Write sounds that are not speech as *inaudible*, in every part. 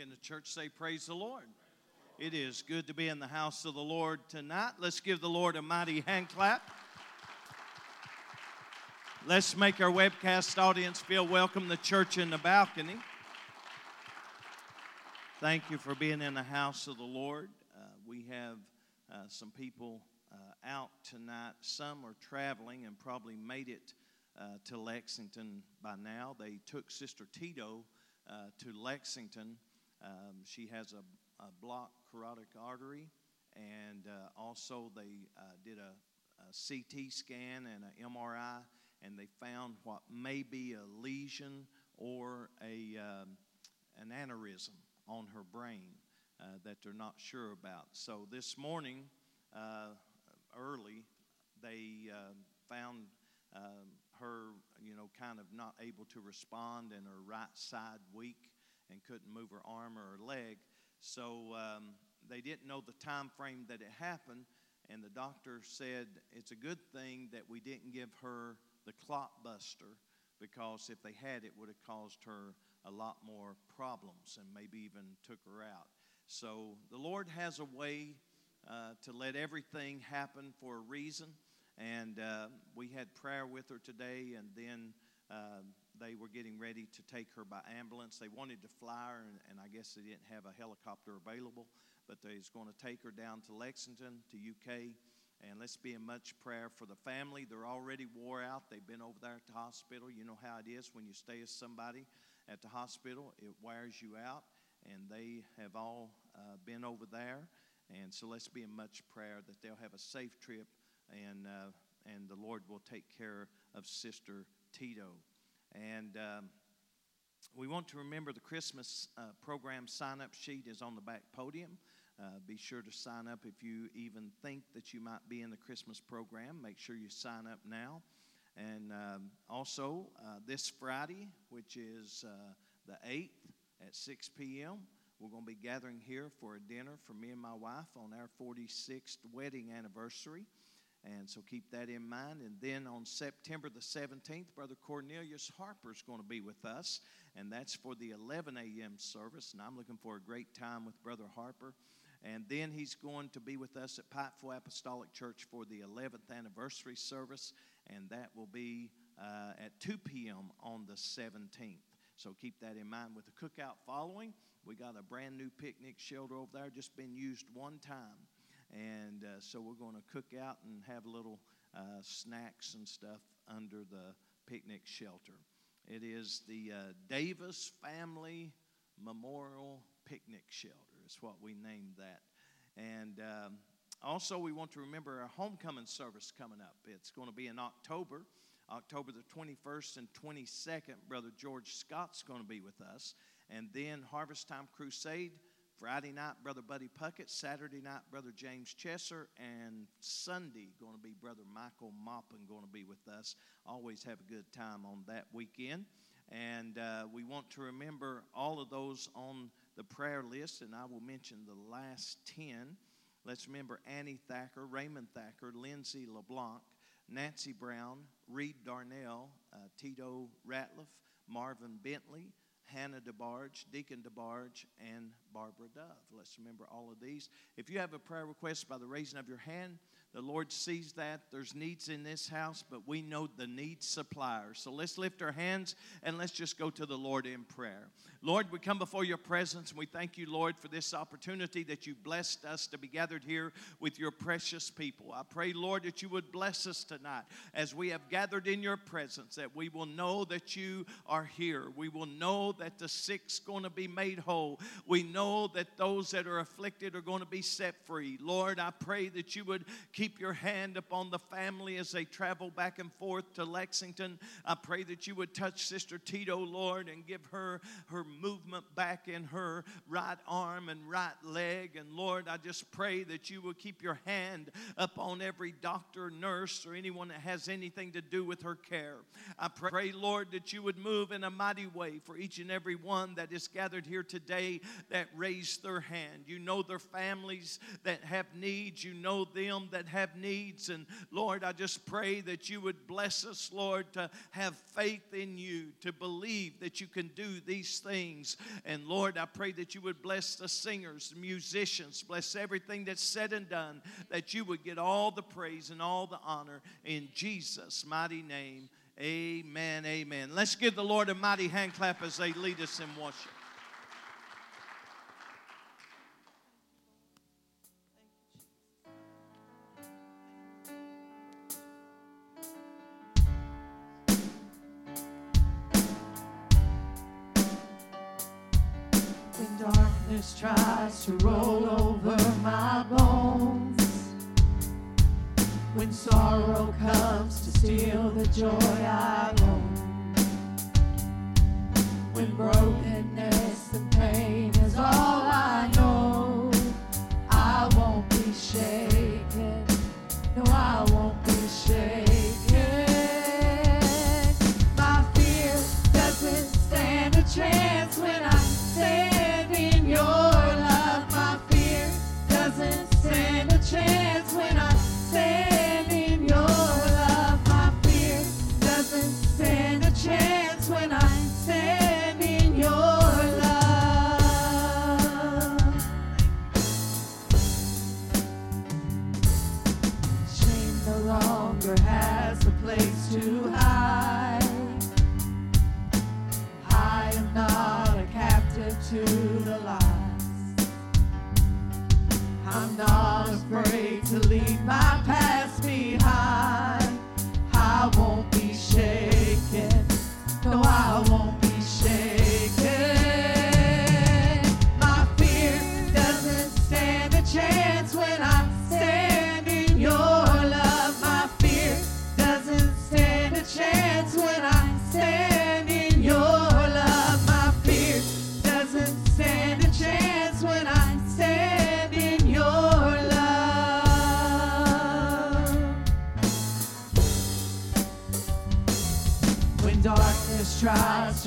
Can the church say, Praise the Lord? It is good to be in the house of the Lord tonight. Let's give the Lord a mighty hand clap. Let's make our webcast audience feel welcome, the church in the balcony. Thank you for being in the house of the Lord. Uh, we have uh, some people uh, out tonight. Some are traveling and probably made it uh, to Lexington by now. They took Sister Tito uh, to Lexington um, she has a, a, blocked carotid artery, and uh, also they uh, did a, a, CT scan and an MRI, and they found what may be a lesion or a, um, an aneurysm on her brain uh, that they're not sure about. So this morning, uh, early, they uh, found um, her, you know, kind of not able to respond and her right side weak and couldn't move her arm or her leg. So um, they didn't know the time frame that it happened, and the doctor said it's a good thing that we didn't give her the clot buster because if they had, it would have caused her a lot more problems and maybe even took her out. So the Lord has a way uh, to let everything happen for a reason. And uh, we had prayer with her today, and then uh, they were getting ready to take her by ambulance. They wanted to fly her, and, and I guess they didn't have a helicopter available, but they was going to take her down to Lexington, to UK. And let's be in much prayer for the family. They're already wore out. They've been over there at the hospital. You know how it is when you stay with somebody at the hospital, it wears you out. And they have all uh, been over there. And so let's be in much prayer that they'll have a safe trip and, uh, and the Lord will take care of Sister Tito. And um, we want to remember the Christmas uh, program sign up sheet is on the back podium. Uh, be sure to sign up if you even think that you might be in the Christmas program. Make sure you sign up now. And um, also, uh, this Friday, which is uh, the 8th at 6 p.m., we're going to be gathering here for a dinner for me and my wife on our 46th wedding anniversary. And so keep that in mind. And then on September the 17th, Brother Cornelius Harper is going to be with us. And that's for the 11 a.m. service. And I'm looking for a great time with Brother Harper. And then he's going to be with us at Pikeville Apostolic Church for the 11th anniversary service. And that will be uh, at 2 p.m. on the 17th. So keep that in mind. With the cookout following, we got a brand new picnic shelter over there, just been used one time. And uh, so we're going to cook out and have little uh, snacks and stuff under the picnic shelter. It is the uh, Davis Family Memorial Picnic Shelter, It's what we named that. And um, also, we want to remember our homecoming service coming up. It's going to be in October. October the 21st and 22nd, Brother George Scott's going to be with us. And then Harvest Time Crusade Friday night, Brother Buddy Puckett. Saturday night, Brother James Chesser. And Sunday, going to be Brother Michael Moppin going to be with us. Always have a good time on that weekend. And uh, we want to remember all of those on the prayer list, and I will mention the last 10. Let's remember Annie Thacker, Raymond Thacker, Lindsay LeBlanc, Nancy Brown, Reed Darnell, uh, Tito Ratliff, Marvin Bentley, Hannah DeBarge, Deacon DeBarge, and Barbara Dove. Let's remember all of these. If you have a prayer request by the raising of your hand, the Lord sees that. There's needs in this house, but we know the need supplier. So let's lift our hands and let's just go to the Lord in prayer. Lord, we come before your presence and we thank you, Lord, for this opportunity that you blessed us to be gathered here with your precious people. I pray, Lord, that you would bless us tonight as we have gathered in your presence, that we will know that you are here. We will know that the sick's going to be made whole. We know that those that are afflicted are going to be set free. Lord, I pray that you would Keep your hand upon the family as they travel back and forth to Lexington. I pray that you would touch Sister Tito, Lord, and give her her movement back in her right arm and right leg. And Lord, I just pray that you will keep your hand upon every doctor, nurse, or anyone that has anything to do with her care. I pray, Lord, that you would move in a mighty way for each and every one that is gathered here today that raised their hand. You know their families that have needs. You know them that have needs. And Lord, I just pray that you would bless us, Lord, to have faith in you, to believe that you can do these things. And Lord, I pray that you would bless the singers, the musicians, bless everything that's said and done, that you would get all the praise and all the honor in Jesus' mighty name. Amen. Amen. Let's give the Lord a mighty hand clap as they lead us in worship. Darkness tries to roll over my bones, when sorrow comes to steal the joy I own, when brokenness and pain is all I know, I won't be shaken. No longer has a place to hide. I am not a captive to the lies. I'm not afraid to leave my past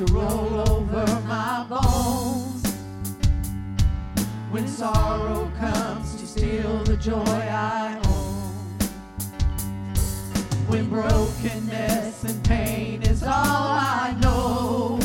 to roll over my bones, when sorrow comes to steal the joy I own, when brokenness and pain is all I know,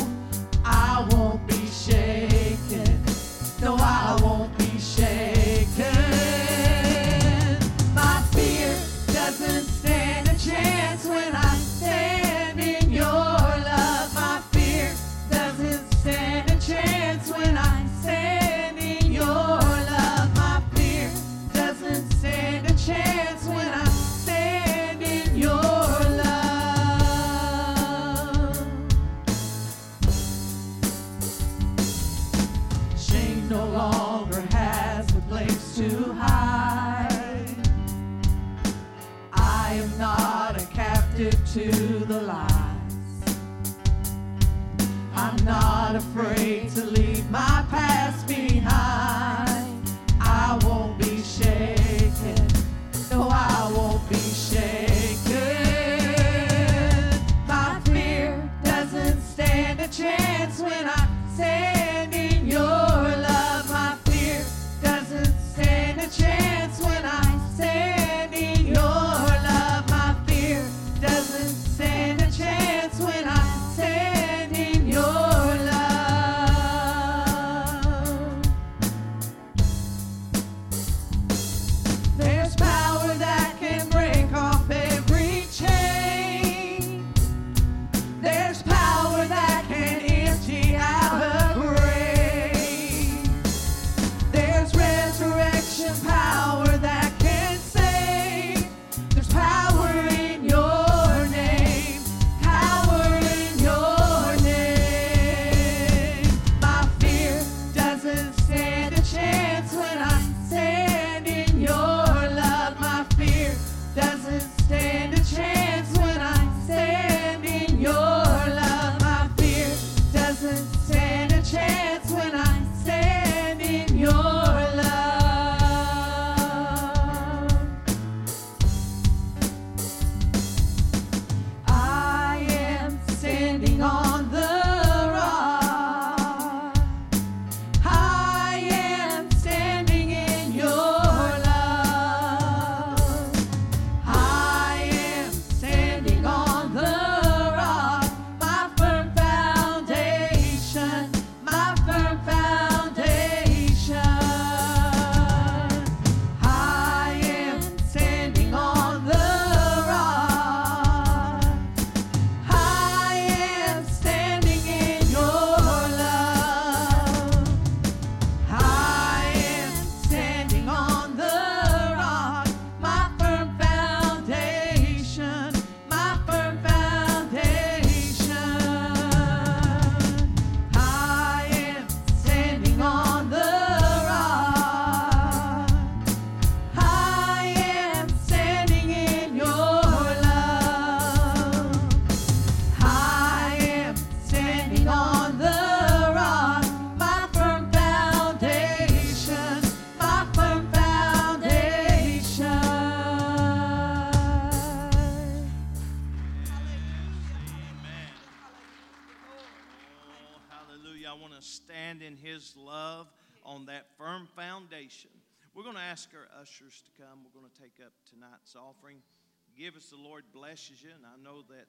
Give us the Lord blesses you, and I know that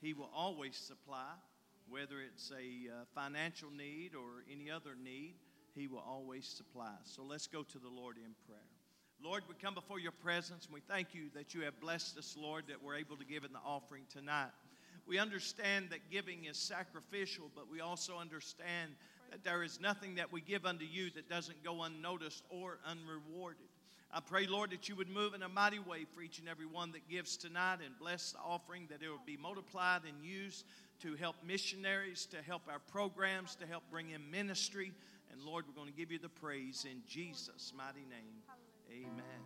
He will always supply, whether it's a uh, financial need or any other need, He will always supply. So let's go to the Lord in prayer. Lord, we come before your presence and we thank you that you have blessed us, Lord, that we're able to give in the offering tonight. We understand that giving is sacrificial, but we also understand that there is nothing that we give unto you that doesn't go unnoticed or unrewarded. I pray, Lord, that you would move in a mighty way for each and every one that gives tonight and bless the offering, that it will be multiplied and used to help missionaries, to help our programs, to help bring in ministry. And Lord, we're going to give you the praise in Jesus' mighty name. Amen.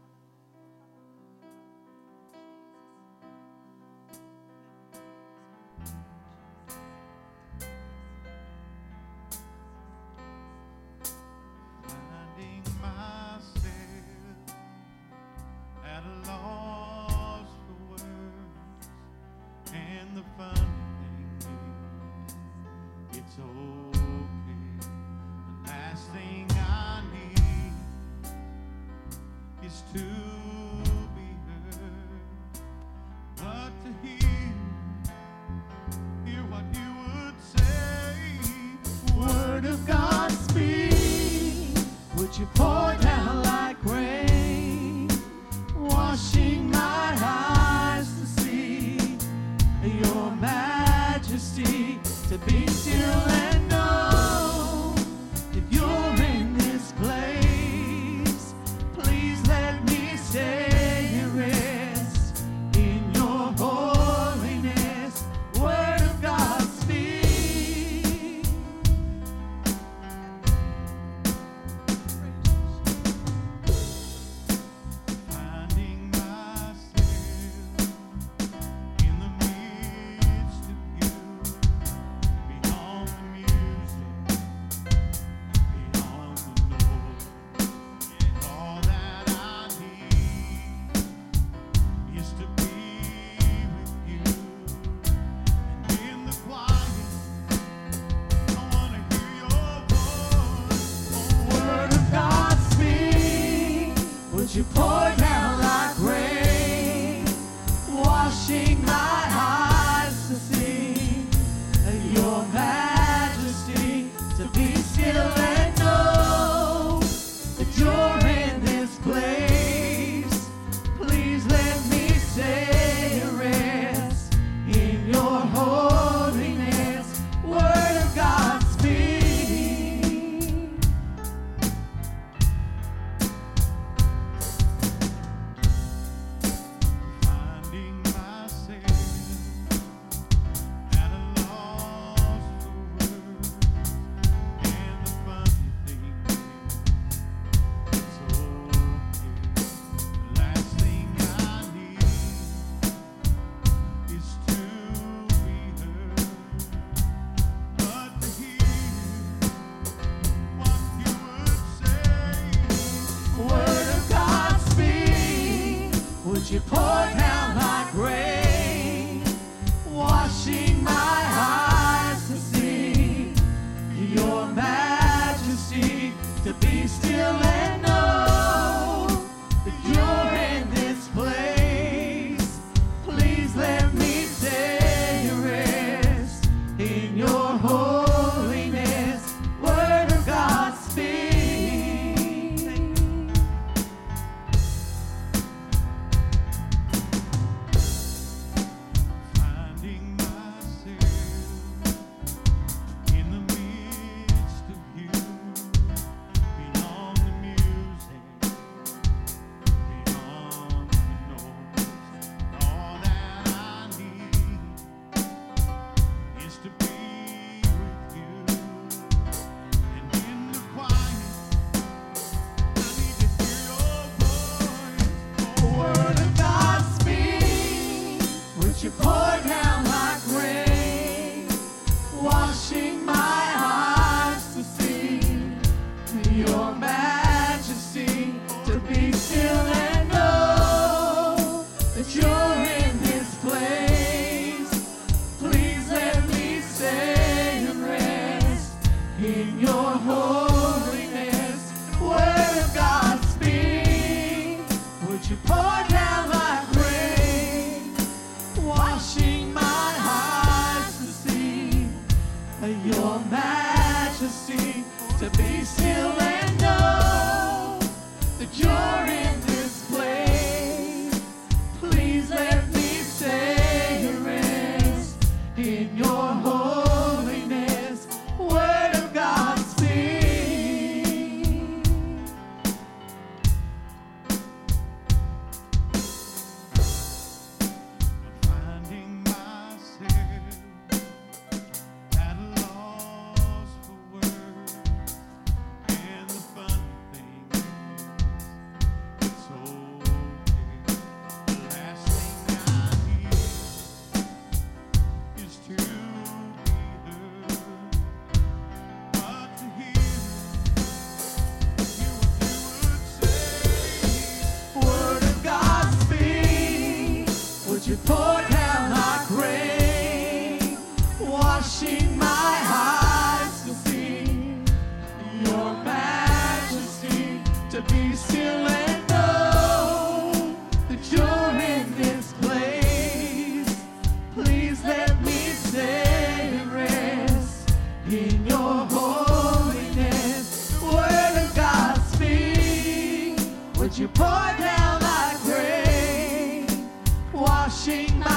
Washing my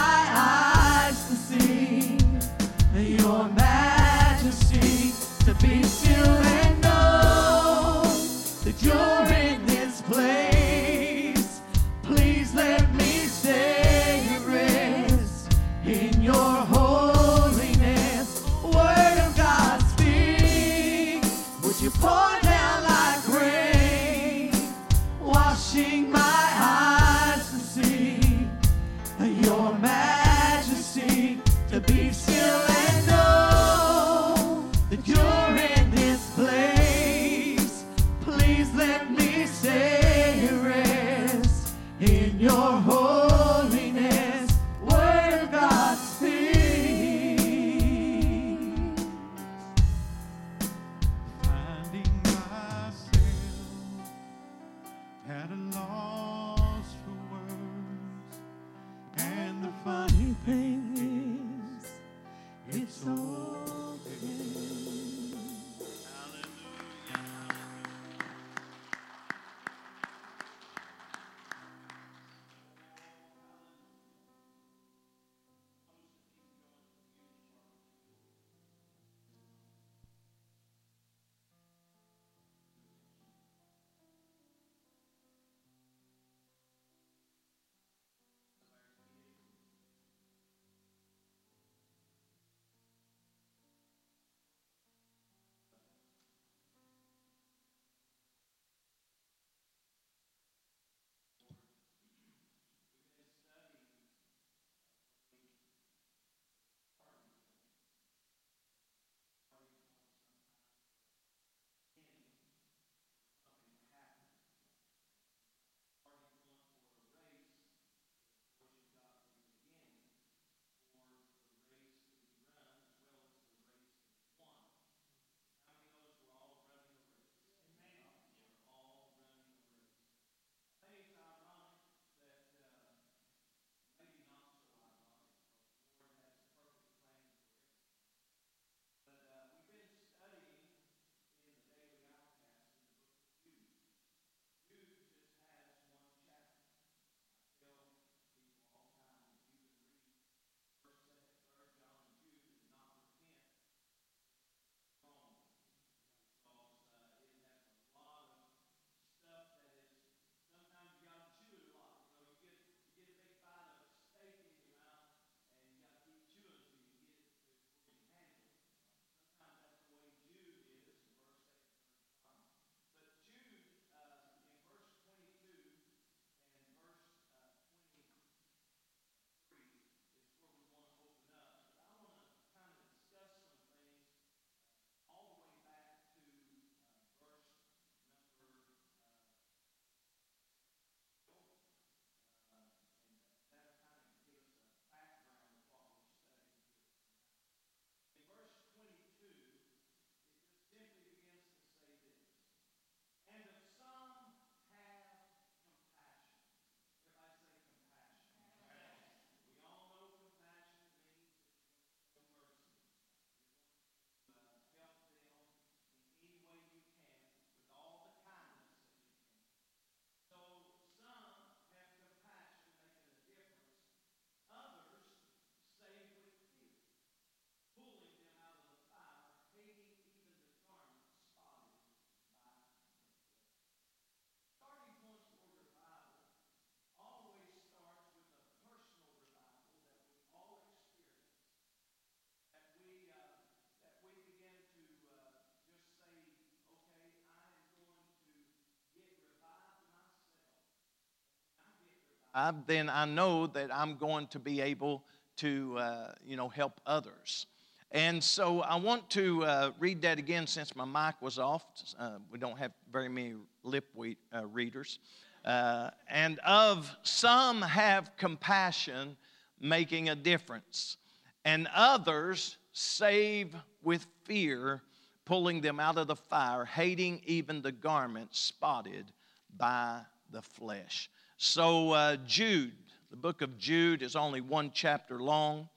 I, then I know that I'm going to be able to, uh, you know, help others. And so I want to uh, read that again since my mic was off. Uh, we don't have very many lip uh, readers. Uh, and of some have compassion, making a difference, and others save with fear, pulling them out of the fire, hating even the garment spotted by the flesh. So, uh, Jude, the book of Jude is only one chapter long,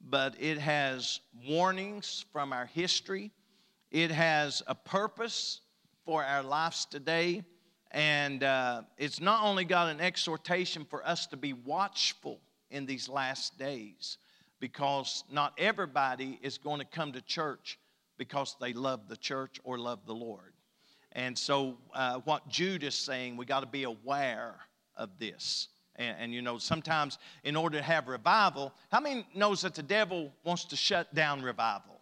but it has warnings from our history. It has a purpose for our lives today. And uh, it's not only got an exhortation for us to be watchful in these last days, because not everybody is going to come to church because they love the church or love the Lord. And so, uh, what Jude is saying, we got to be aware of this. And, and, you know, sometimes in order to have revival, how many knows that the devil wants to shut down revival?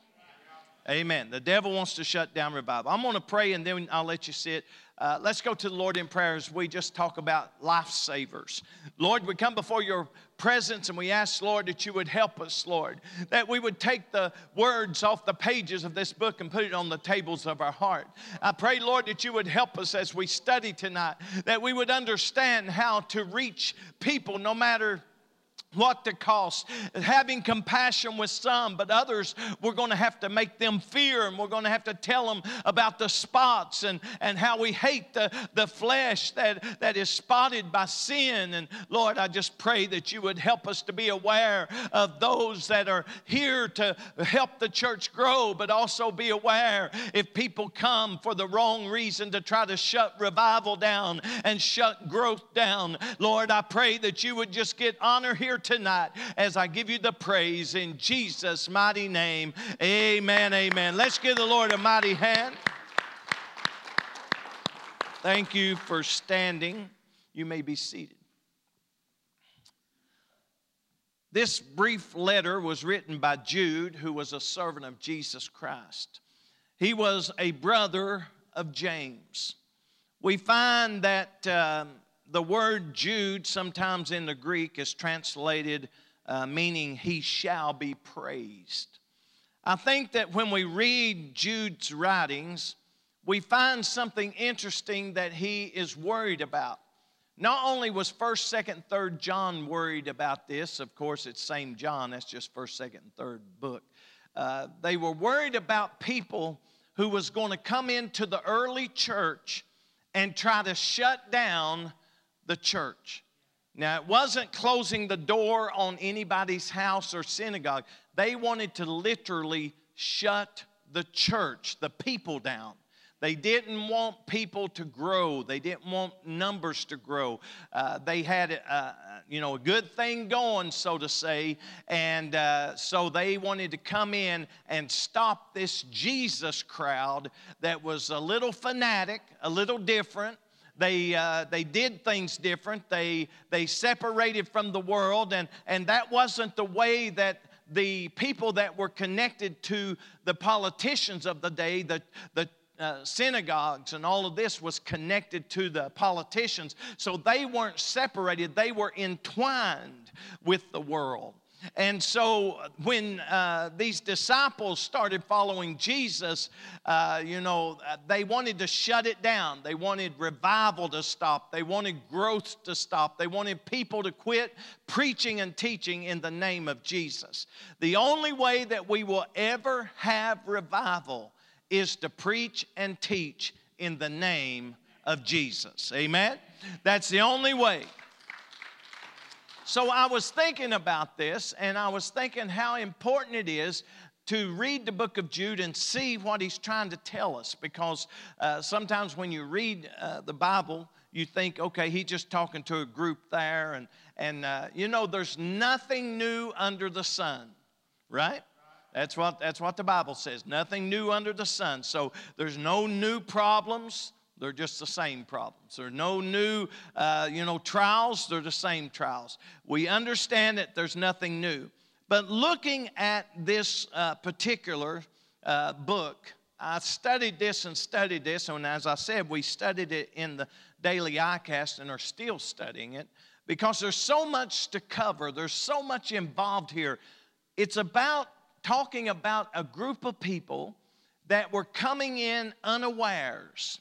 Amen. The devil wants to shut down revival. I'm going to pray and then I'll let you sit. Uh, let's go to the Lord in prayer as we just talk about lifesavers. Lord, we come before your presence and we ask, Lord, that you would help us, Lord, that we would take the words off the pages of this book and put it on the tables of our heart. I pray, Lord, that you would help us as we study tonight, that we would understand how to reach people no matter what the cost. Having compassion with some, but others we're going to have to make them fear and we're going to have to tell them about the spots and, and how we hate the, the flesh that, that is spotted by sin. And Lord, I just pray that you would help us to be aware of those that are here to help the church grow, but also be aware if people come for the wrong reason to try to shut revival down and shut growth down. Lord, I pray that you would just get honor here tonight as I give you the praise in Jesus' mighty name. Amen. Amen. Let's give the Lord a mighty hand. Thank you for standing. You may be seated. This brief letter was written by Jude, who was a servant of Jesus Christ. He was a brother of James. We find that um, the word Jude, sometimes in the Greek, is translated uh, meaning he shall be praised. I think that when we read Jude's writings, we find something interesting that he is worried about. Not only was 1st, 2nd, 3rd John worried about this, of course, it's same John, that's just 1st, 2nd, and 3rd book. Uh, they were worried about people who was going to come into the early church and try to shut down the church. Now, it wasn't closing the door on anybody's house or synagogue. They wanted to literally shut the church, the people down. They didn't want people to grow. They didn't want numbers to grow. Uh, they had, uh, you know, a good thing going, so to say, and uh, so they wanted to come in and stop this Jesus crowd that was a little fanatic, a little different, they, uh, they did things different. They, they separated from the world, and, and that wasn't the way that the people that were connected to the politicians of the day, the, the uh, synagogues and all of this was connected to the politicians. So they weren't separated, they were entwined with the world. And so when uh, these disciples started following Jesus, uh, you know, uh, they wanted to shut it down. They wanted revival to stop. They wanted growth to stop. They wanted people to quit preaching and teaching in the name of Jesus. The only way that we will ever have revival is to preach and teach in the name of Jesus. Amen? That's the only way. So I was thinking about this, and I was thinking how important it is to read the book of Jude and see what he's trying to tell us. Because uh, sometimes when you read uh, the Bible, you think, okay, he's just talking to a group there. And, and uh, you know, there's nothing new under the sun, right? That's what, that's what the Bible says. Nothing new under the sun. So there's no new problems. They're just the same problems. There are no new, uh, you know, trials. They're the same trials. We understand that there's nothing new. But looking at this uh, particular uh, book, I studied this and studied this, and as I said, we studied it in the daily ICAST and are still studying it. because there's so much to cover, there's so much involved here. It's about talking about a group of people that were coming in unawares.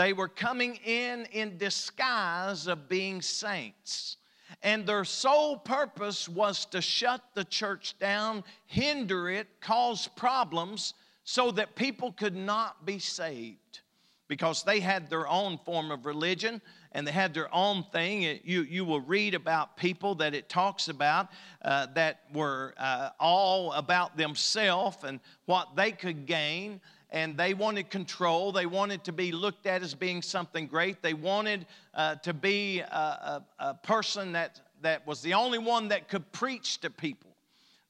They were coming in in disguise of being saints. And their sole purpose was to shut the church down, hinder it, cause problems so that people could not be saved because they had their own form of religion and they had their own thing. You, you will read about people that it talks about uh, that were uh, all about themselves and what they could gain. And they wanted control. They wanted to be looked at as being something great. They wanted uh, to be a, a, a person that, that was the only one that could preach to people.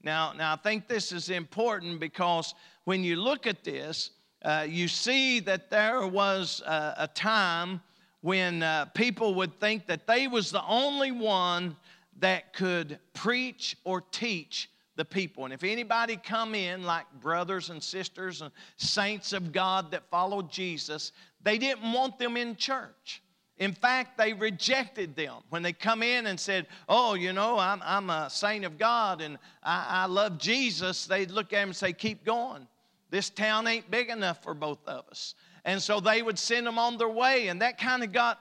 Now, now, I think this is important because when you look at this, uh, you see that there was a, a time when uh, people would think that they was the only one that could preach or teach the people. And if anybody come in like brothers and sisters and saints of god that followed jesus they didn't want them in church. In fact they rejected them when they come in and said oh you know i'm, I'm a saint of god and I, I love jesus. They'd look at him and say keep going. This town ain't big enough for both of us. And so they would send them on their way. And that kind of got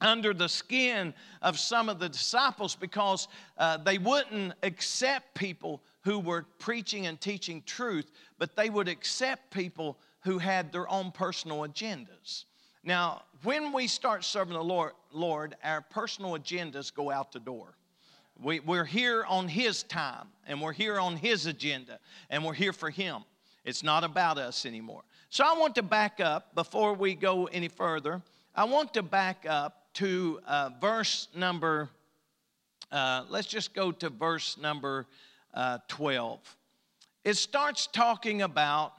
under the skin of some of the disciples because uh, they wouldn't accept people who were preaching and teaching truth, but they would accept people who had their own personal agendas. Now, when we start serving the Lord, Lord our personal agendas go out the door. We, we're here on His time, and we're here on His agenda, and we're here for Him. It's not about us anymore. So I want to back up before we go any further. I want to back up to uh, verse number, uh, let's just go to verse number uh, 12. It starts talking about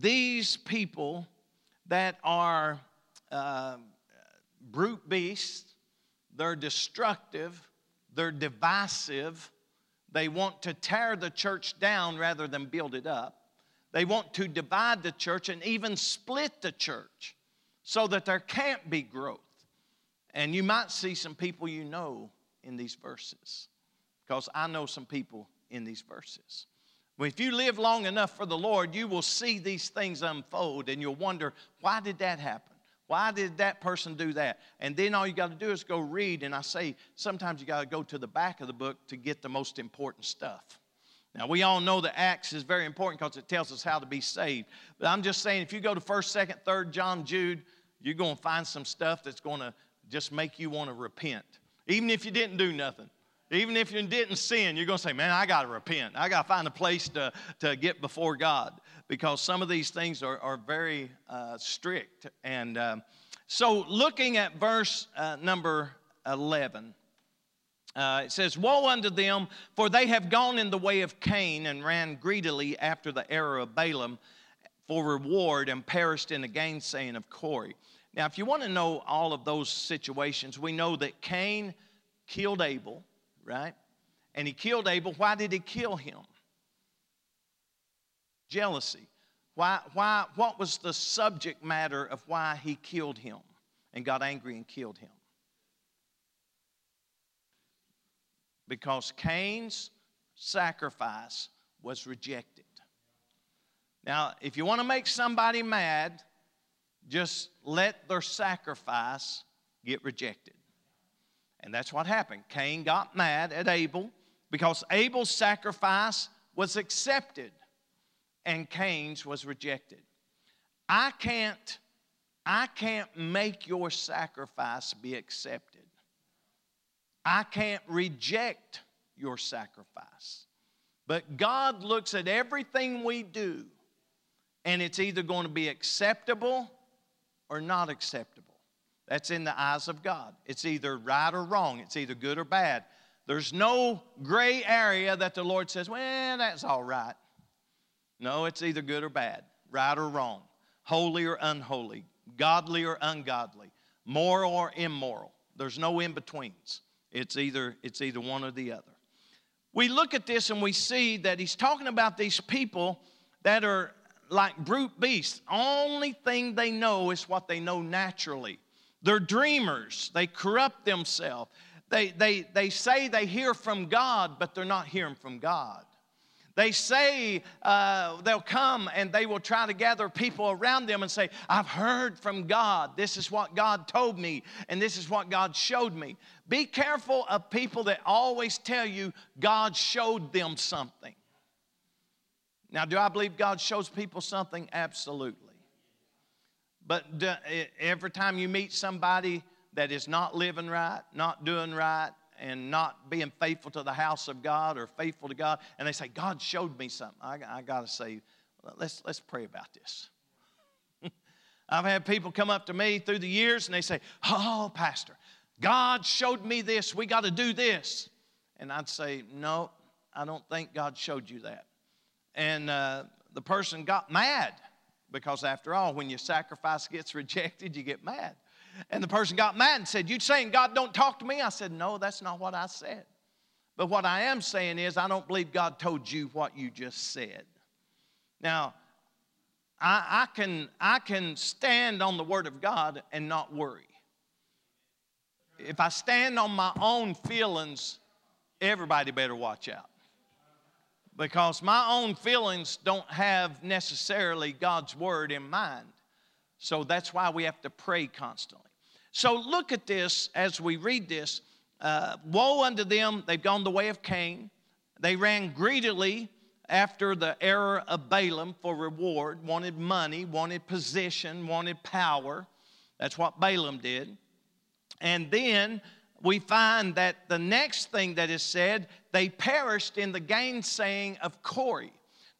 these people that are uh, brute beasts, they're destructive, they're divisive, they want to tear the church down rather than build it up. They want to divide the church and even split the church so that there can't be growth. And you might see some people you know in these verses because I know some people in these verses. Well, if you live long enough for the Lord, you will see these things unfold and you'll wonder, why did that happen? Why did that person do that? And then all you got to do is go read. And I say, sometimes you got to go to the back of the book to get the most important stuff. Now, we all know that Acts is very important because it tells us how to be saved. But I'm just saying, if you go to 1st, 2nd, 3rd John, Jude, you're going to find some stuff that's going to just make you want to repent. Even if you didn't do nothing. Even if you didn't sin, you're going to say, Man, I got to repent. I got to find a place to, to get before God because some of these things are, are very uh, strict. And uh, so, looking at verse uh, number 11, uh, it says, Woe unto them, for they have gone in the way of Cain and ran greedily after the error of Balaam for reward and perished in the gainsaying of Korah. Now, if you want to know all of those situations, we know that Cain killed Abel, right? And he killed Abel. Why did he kill him? Jealousy. Why, why, what was the subject matter of why he killed him and got angry and killed him? because Cain's sacrifice was rejected. Now, if you want to make somebody mad, just let their sacrifice get rejected. And that's what happened. Cain got mad at Abel because Abel's sacrifice was accepted and Cain's was rejected. I can't I can't make your sacrifice be accepted. I can't reject your sacrifice. But God looks at everything we do, and it's either going to be acceptable or not acceptable. That's in the eyes of God. It's either right or wrong, it's either good or bad. There's no gray area that the Lord says, well, that's all right. No, it's either good or bad, right or wrong, holy or unholy, godly or ungodly, moral or immoral. There's no in betweens. It's either, it's either one or the other. We look at this and we see that he's talking about these people that are like brute beasts. Only thing they know is what they know naturally. They're dreamers, they corrupt themselves. they, they, they say they hear from God, but they're not hearing from God. They say uh, they'll come and they will try to gather people around them and say, I've heard from God. This is what God told me, and this is what God showed me. Be careful of people that always tell you God showed them something. Now, do I believe God shows people something? Absolutely. But every time you meet somebody that is not living right, not doing right, and not being faithful to the house of God or faithful to God, and they say, God showed me something, I, I got to say, let's, let's pray about this. *laughs* I've had people come up to me through the years and they say, Oh, Pastor, God showed me this. We got to do this. And I'd say, No, I don't think God showed you that. And uh, the person got mad because, after all, when your sacrifice gets *laughs* rejected, you get mad. And the person got mad and said, "You're saying God don't talk to me? I said, No, that's not what I said. But what I am saying is, I don't believe God told you what you just said. Now, I, I, can, I can stand on the Word of God and not worry. If I stand on my own feelings, everybody better watch out. Because my own feelings don't have necessarily God's Word in mind. So that's why we have to pray constantly. So look at this as we read this. Uh, Woe unto them, they've gone the way of Cain. They ran greedily after the error of Balaam for reward, wanted money, wanted position, wanted power. That's what Balaam did. And then we find that the next thing that is said, they perished in the gainsaying of Core.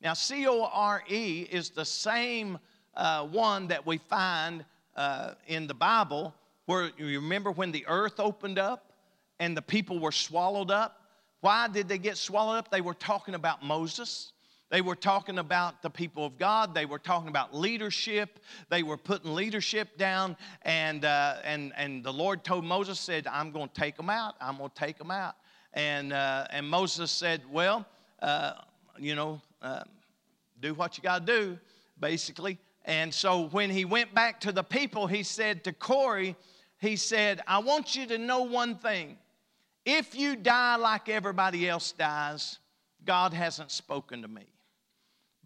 Now, C O R E is the same uh, one that we find uh, in the Bible where you remember when the earth opened up and the people were swallowed up? Why did they get swallowed up? They were talking about Moses. They were talking about the people of God. They were talking about leadership. They were putting leadership down. And, uh, and, and the Lord told Moses, said, I'm going to take them out. I'm going to take them out. And, uh, and Moses said, well, uh, you know, uh, do what you got to do, basically. And so when he went back to the people, he said to Korah, he said, I want you to know one thing. If you die like everybody else dies, God hasn't spoken to me.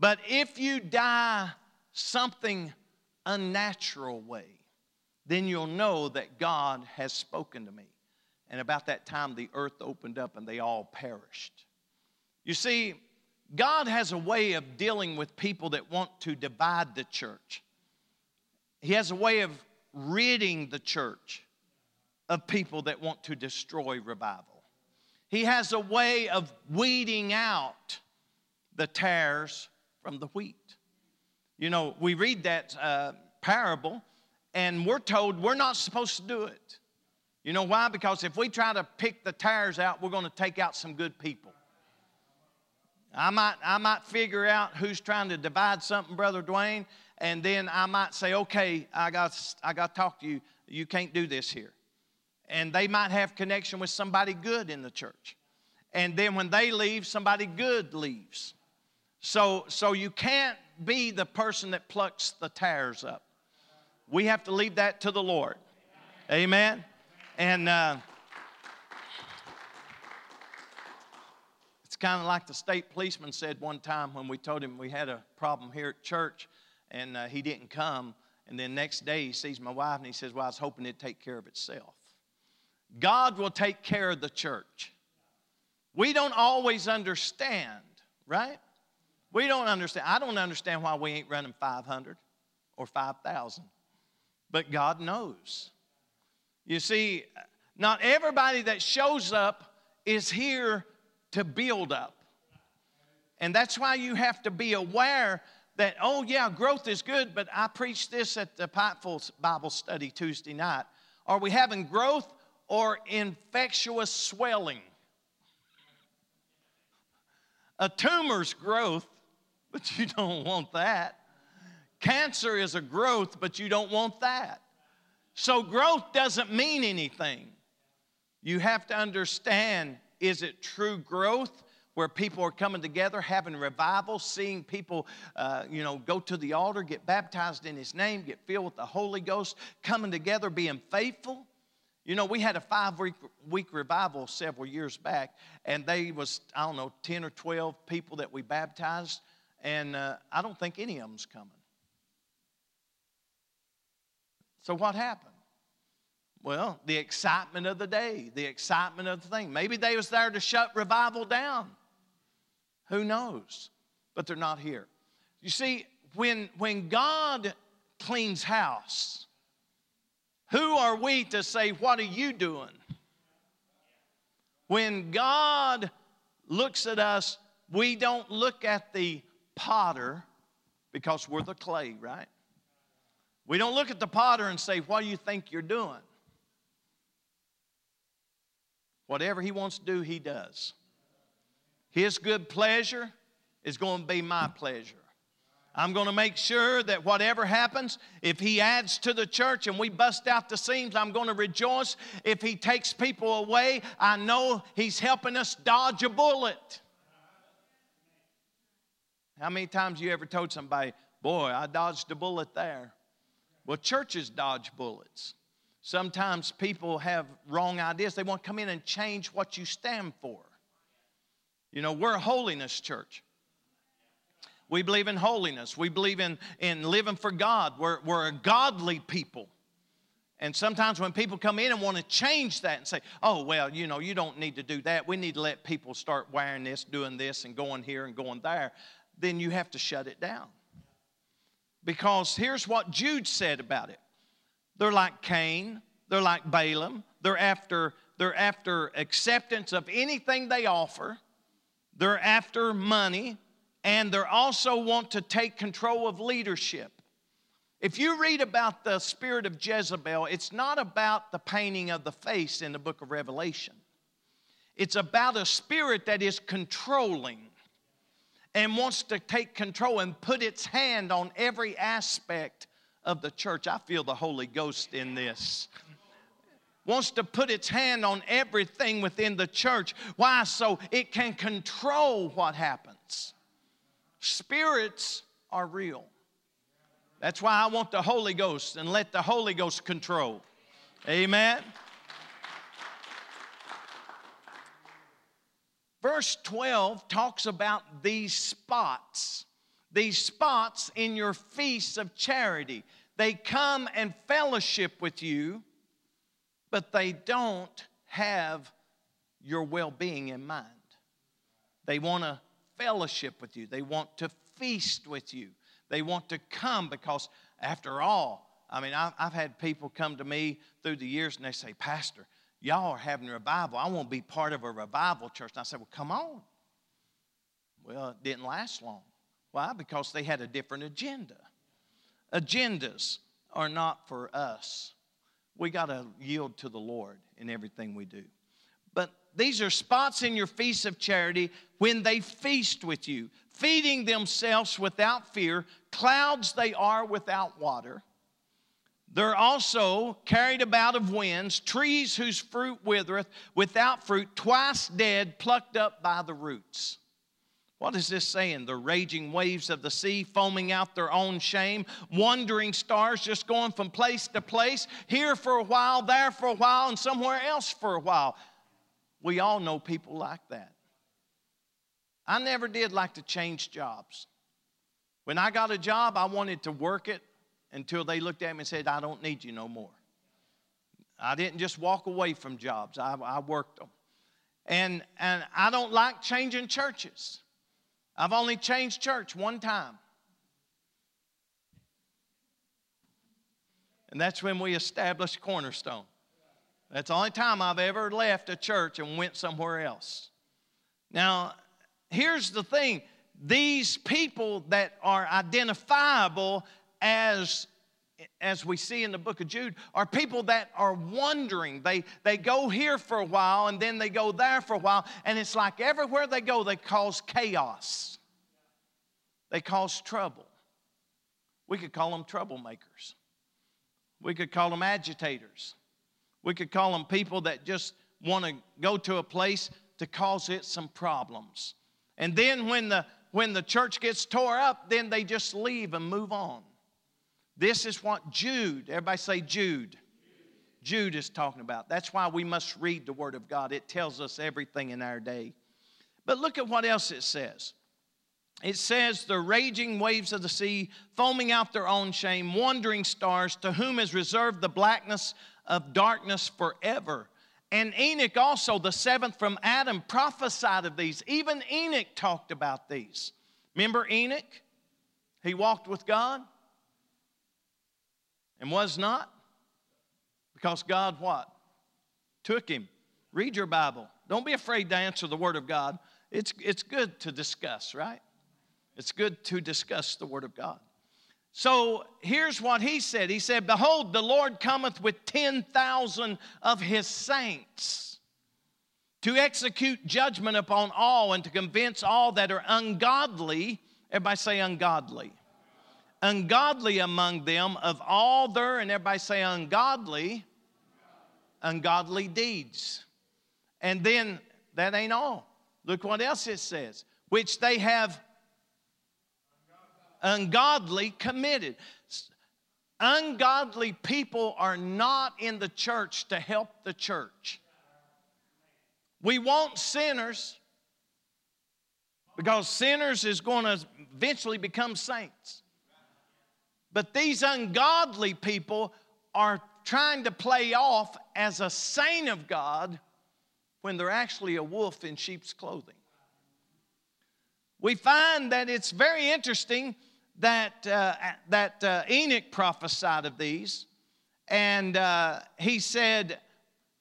But if you die something unnatural way, then you'll know that God has spoken to me. And about that time, the earth opened up and they all perished. You see, God has a way of dealing with people that want to divide the church. He has a way of ridding the church of people that want to destroy revival. He has a way of weeding out the tares from the wheat. You know, we read that uh, parable and we're told we're not supposed to do it. You know why? Because if we try to pick the tires out, we're going to take out some good people. I might, I might figure out who's trying to divide something, Brother Dwayne, and then I might say, okay, I got, I got to talk to you. You can't do this here. And they might have connection with somebody good in the church. And then when they leave, somebody good leaves. So, so you can't be the person that plucks the tares up. We have to leave that to the Lord. Amen. And uh, it's kind of like the state policeman said one time when we told him we had a problem here at church and uh, he didn't come. And then next day he sees my wife and he says, Well, I was hoping it'd take care of itself. God will take care of the church. We don't always understand, right? We don't understand. I don't understand why we ain't running 500 or 5,000, but God knows. You see, not everybody that shows up is here to build up. And that's why you have to be aware that, oh, yeah, growth is good, but I preached this at the Pikeville Bible study Tuesday night. Are we having growth or infectious swelling? A tumor's growth, but you don't want that. Cancer is a growth, but you don't want that. So, growth doesn't mean anything. You have to understand is it true growth where people are coming together, having revival, seeing people, uh, you know, go to the altar, get baptized in His name, get filled with the Holy Ghost, coming together, being faithful. You know, we had a five week, week revival several years back, and they was, I don't know, 10 or 12 people that we baptized, and uh, I don't think any of them's coming. So what happened? Well, the excitement of the day, the excitement of the thing. Maybe they was there to shut revival down. Who knows? But they're not here. You see, when, when God cleans house, who are we to say, What are you doing? When God looks at us, we don't look at the potter because we're the clay, right? We don't look at the potter and say, What do you think you're doing? Whatever he wants to do, he does. His good pleasure is going to be my pleasure. I'm going to make sure that whatever happens, if he adds to the church and we bust out the seams, I'm going to rejoice. If he takes people away, I know he's helping us dodge a bullet. How many times you ever told somebody, Boy, I dodged a bullet there? Well, churches dodge bullets. Sometimes people have wrong ideas. They want to come in and change what you stand for. You know, we're a holiness church. We believe in holiness. We believe in, in living for God. We're, we're a godly people. And sometimes when people come in and want to change that and say, oh, well, you know, you don't need to do that. We need to let people start wearing this, doing this, and going here and going there, then you have to shut it down. Because here's what Jude said about it they're like Cain, they're like Balaam, they're after, they're after acceptance of anything they offer, they're after money, and they also want to take control of leadership. If you read about the spirit of Jezebel, it's not about the painting of the face in the book of Revelation. It's about a spirit that is controlling and wants to take control and put its hand on every aspect of the church. I feel the Holy Ghost in this. Wants to put its hand on everything within the church. Why? So it can control what happens. Spirits are real. That's why I want the Holy Ghost and let the Holy Ghost control. Amen. Verse 12 talks about these spots, these spots in your feasts of charity. They come and fellowship with you, but they don't have your well being in mind. They want to fellowship with you, they want to feast with you, they want to come because, after all, I mean, I've had people come to me through the years and they say, Pastor, y'all are having a revival. I want to be part of a revival church. And I said, Well, come on. Well, it didn't last long. Why? Because they had a different agenda. Agendas are not for us. We got to yield to the Lord in everything we do. But these are spots in your feast of charity when they feast with you, feeding themselves without fear, clouds they are without water. They're also carried about of winds, trees whose fruit withereth, without fruit, twice dead, plucked up by the roots. What is this saying? The raging waves of the sea foaming out their own shame, wandering stars just going from place to place, here for a while, there for a while, and somewhere else for a while. We all know people like that. I never did like to change jobs. When I got a job, I wanted to work it until they looked at me and said, I don't need you no more. I didn't just walk away from jobs, I, I worked them. And, and I don't like changing churches. I've only changed church one time. And that's when we established Cornerstone. That's the only time I've ever left a church and went somewhere else. Now, here's the thing these people that are identifiable as as we see in the book of Jude, are people that are wandering. They, they go here for a while and then they go there for a while, and it's like everywhere they go, they cause chaos. They cause trouble. We could call them troublemakers, we could call them agitators. We could call them people that just want to go to a place to cause it some problems. And then when the when the church gets tore up, then they just leave and move on. This is what Jude, everybody say Jude. Jude is talking about. That's why we must read the Word of God. It tells us everything in our day. But look at what else it says. It says, The raging waves of the sea, foaming out their own shame, wandering stars, to whom is reserved the blackness of darkness forever. And Enoch also, the seventh from Adam, prophesied of these. Even Enoch talked about these. Remember Enoch? He walked with God and was not because God what? Took him. Read your Bible. Don't be afraid to answer the Word of God. It's, it's good to discuss, right? It's good to discuss the Word of God. So here's what he said He said, Behold, the Lord cometh with 10,000 of his saints to execute judgment upon all and to convince all that are ungodly. Everybody say ungodly. Ungodly among them of all their, and everybody say ungodly, ungodly deeds. And then that ain't all. Look what else it says, which they have ungodly committed. Ungodly people are not in the church to help the church. We want sinners because sinners is going to eventually become saints. But these ungodly people are trying to play off as a saint of God when they're actually a wolf in sheep's clothing. We find that it's very interesting that, uh, that uh, Enoch prophesied of these, and uh, he said,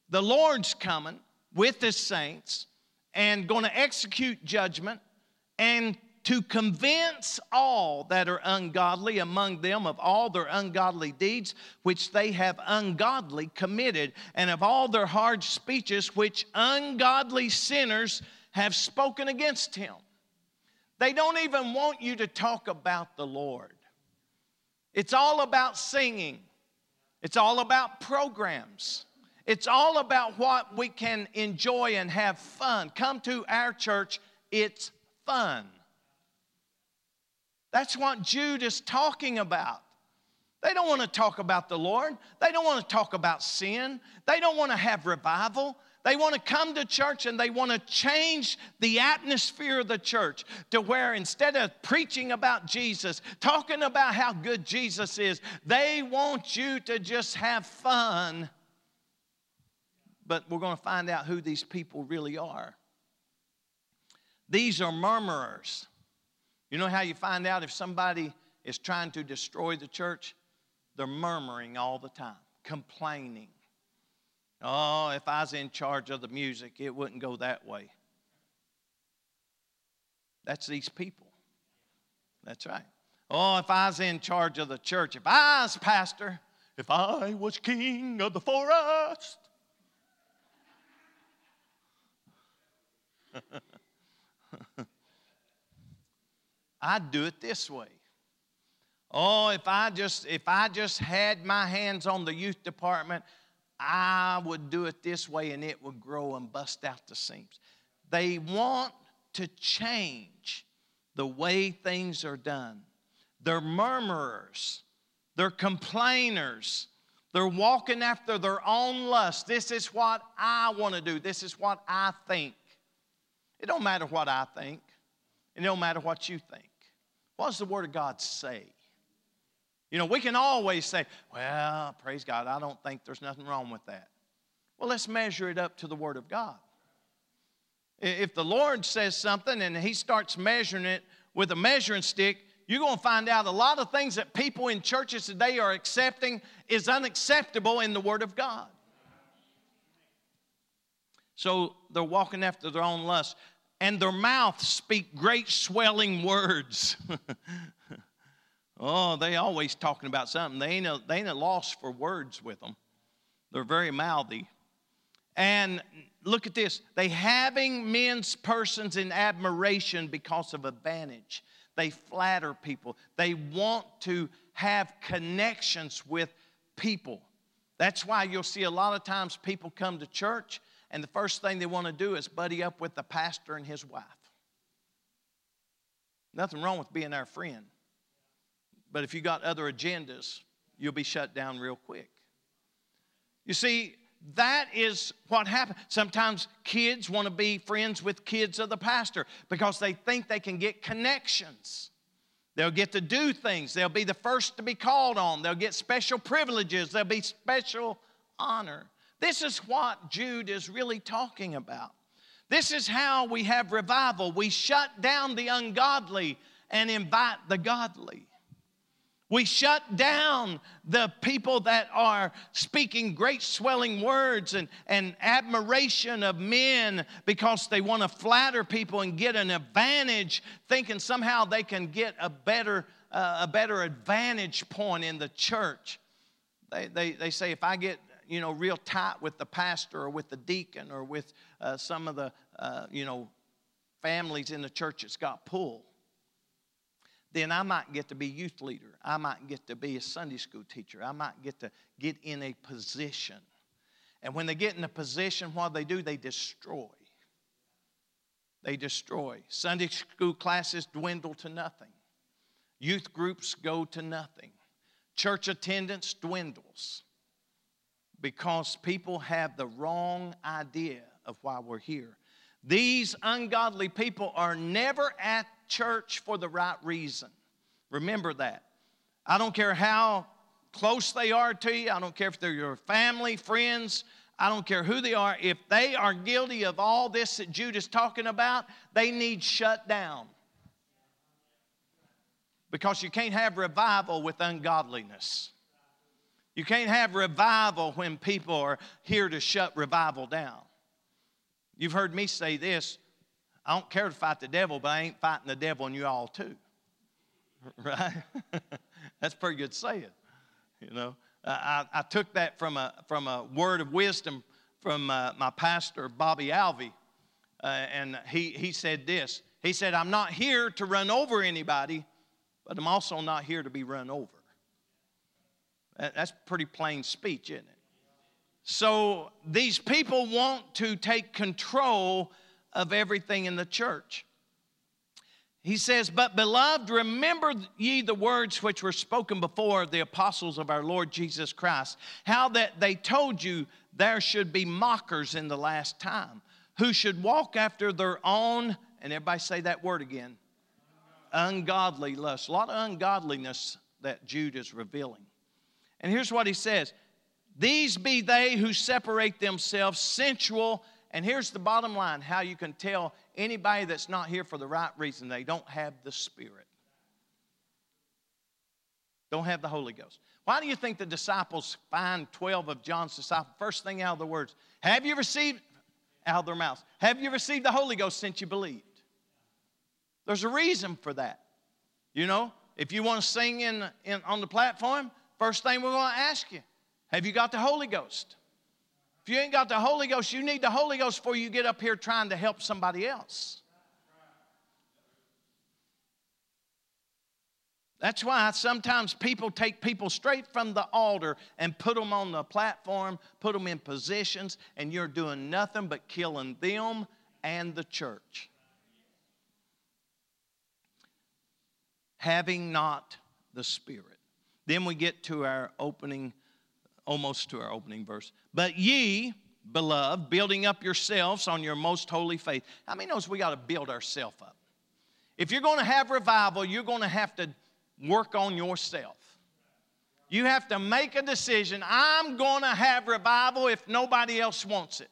The Lord's coming with his saints and going to execute judgment and to convince all that are ungodly among them of all their ungodly deeds which they have ungodly committed, and of all their hard speeches which ungodly sinners have spoken against him. They don't even want you to talk about the Lord. It's all about singing, it's all about programs. It's all about what we can enjoy and have fun. Come to our church, it's fun. That's what Jude is talking about. They don't want to talk about the Lord. They don't want to talk about sin. They don't want to have revival. They want to come to church and they want to change the atmosphere of the church to where instead of preaching about Jesus, talking about how good Jesus is, they want you to just have fun. But we're going to find out who these people really are. These are murmurers. You know how you find out if somebody is trying to destroy the church? They're murmuring all the time, complaining. Oh, if I was in charge of the music, it wouldn't go that way. That's these people. That's right. Oh, if I was in charge of the church, if I was pastor, if I was king of the forest. *laughs* I'd do it this way. Oh, if I just if I just had my hands on the youth department, I would do it this way and it would grow and bust out the seams. They want to change the way things are done. They're murmurers, they're complainers, they're walking after their own lust. This is what I want to do, this is what I think. It don't matter what I think, it don't matter what you think. What does the Word of God say? You know, we can always say, well, praise God, I don't think there's nothing wrong with that. Well, let's measure it up to the Word of God. If the Lord says something and He starts measuring it with a measuring stick, you're going to find out a lot of things that people in churches today are accepting is unacceptable in the Word of God. So they're walking after their own lust and their mouths speak great swelling words. *laughs* oh, they always talking about something. They ain't, a, they ain't a loss for words with them. They're very mouthy. And look at this. They having men's persons in admiration because of advantage. They flatter people. They want to have connections with people. That's why you'll see a lot of times people come to church and the first thing they want to do is buddy up with the pastor and his wife. Nothing wrong with being our friend. But if you got other agendas, you'll be shut down real quick. You see, that is what happens. Sometimes kids want to be friends with kids of the pastor because they think they can get connections. They'll get to do things. They'll be the first to be called on. They'll get special privileges. There'll be special honor. This is what Jude is really talking about. This is how we have revival. We shut down the ungodly and invite the godly. We shut down the people that are speaking great swelling words and, and admiration of men because they want to flatter people and get an advantage, thinking somehow they can get a better, uh, a better advantage point in the church. They, they, they say, if I get you know, real tight with the pastor or with the deacon or with uh, some of the, uh, you know, families in the church that's got pull then I might get to be youth leader. I might get to be a Sunday school teacher. I might get to get in a position. And when they get in a position, what they do, they destroy. They destroy. Sunday school classes dwindle to nothing. Youth groups go to nothing. Church attendance dwindles because people have the wrong idea of why we're here. These ungodly people are never at church for the right reason. Remember that. I don't care how close they are to you, I don't care if they're your family, friends, I don't care who they are. If they are guilty of all this that Jude is talking about, they need shut down. Because you can't have revival with ungodliness. You can't have revival when people are here to shut revival down. You've heard me say this I don't care to fight the devil, but I ain't fighting the devil and you all too. *laughs* Right? *laughs* That's pretty good saying. You know, I, I took that from a, from a word of wisdom from uh, my pastor, Bobby Alvey. Uh, and he, he said this He said, I'm not here to run over anybody, but I'm also not here to be run over. That, that's pretty plain speech, isn't it? So these people want to take control of everything in the church. He says, But beloved, remember ye the words which were spoken before the apostles of our Lord Jesus Christ, how that they told you there should be mockers in the last time, who should walk after their own, and everybody say that word again, ungodly lust. A lot of ungodliness that Jude is revealing. And here's what he says These be they who separate themselves sensual and here's the bottom line how you can tell anybody that's not here for the right reason they don't have the Spirit, don't have the Holy Ghost. Why do you think the disciples find 12 of John's disciples? First thing out of the words, have you received, out of their mouths, have you received the Holy Ghost since you believed? There's a reason for that. You know, if you want to sing in, in on the platform, first thing we're going to ask you, have you got the Holy Ghost? If you ain't got the Holy Ghost, you need the Holy Ghost before you get up here trying to help somebody else. That's why sometimes people take people straight from the altar and put them on the platform, put them in positions, and you're doing nothing but killing them and the church. Having not the Spirit. Then we get to our opening almost to our opening verse. But ye, beloved, building up yourselves on your most holy faith. How many knows we got to build ourselves up? If you're going to have revival, you're going to have to work on yourself. You have to make a decision. I'm going to have revival if nobody else wants it.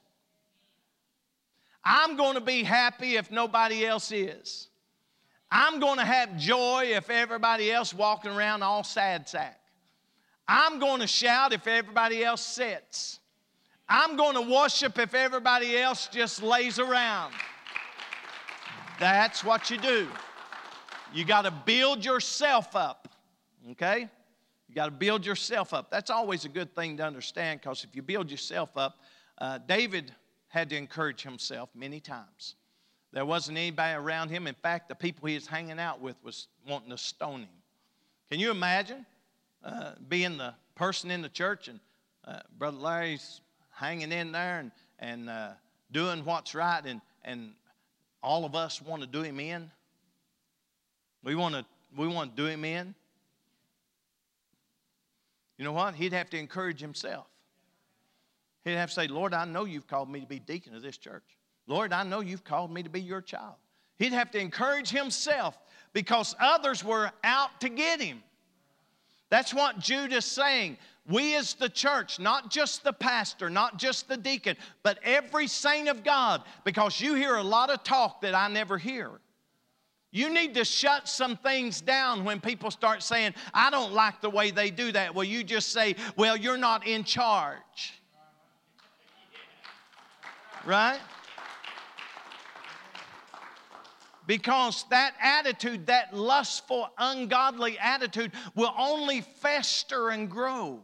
I'm going to be happy if nobody else is. I'm going to have joy if everybody else walking around all sad sack. I'm going to shout if everybody else sits. I'm going to worship if everybody else just lays around. That's what you do. You got to build yourself up, okay? You got to build yourself up. That's always a good thing to understand because if you build yourself up, uh, David had to encourage himself many times. There wasn't anybody around him. In fact, the people he was hanging out with was wanting to stone him. Can you imagine? uh, being the person in the church, and uh, Brother Larry's hanging in there and, and uh, doing what's right, and, and all of us want to do him in. We want to we want to do him in. You know what? He'd have to encourage himself. He'd have to say, Lord, I know you've called me to be deacon of this church. Lord, I know you've called me to be your child. He'd have to encourage himself because others were out to get him. That's what Jude is saying. We, as the church, not just the pastor, not just the deacon, but every saint of God, because you hear a lot of talk that I never hear. You need to shut some things down when people start saying, I don't like the way they do that. Well, you just say, Well, you're not in charge. Right? Because that attitude, that lustful, ungodly attitude, will only fester and grow.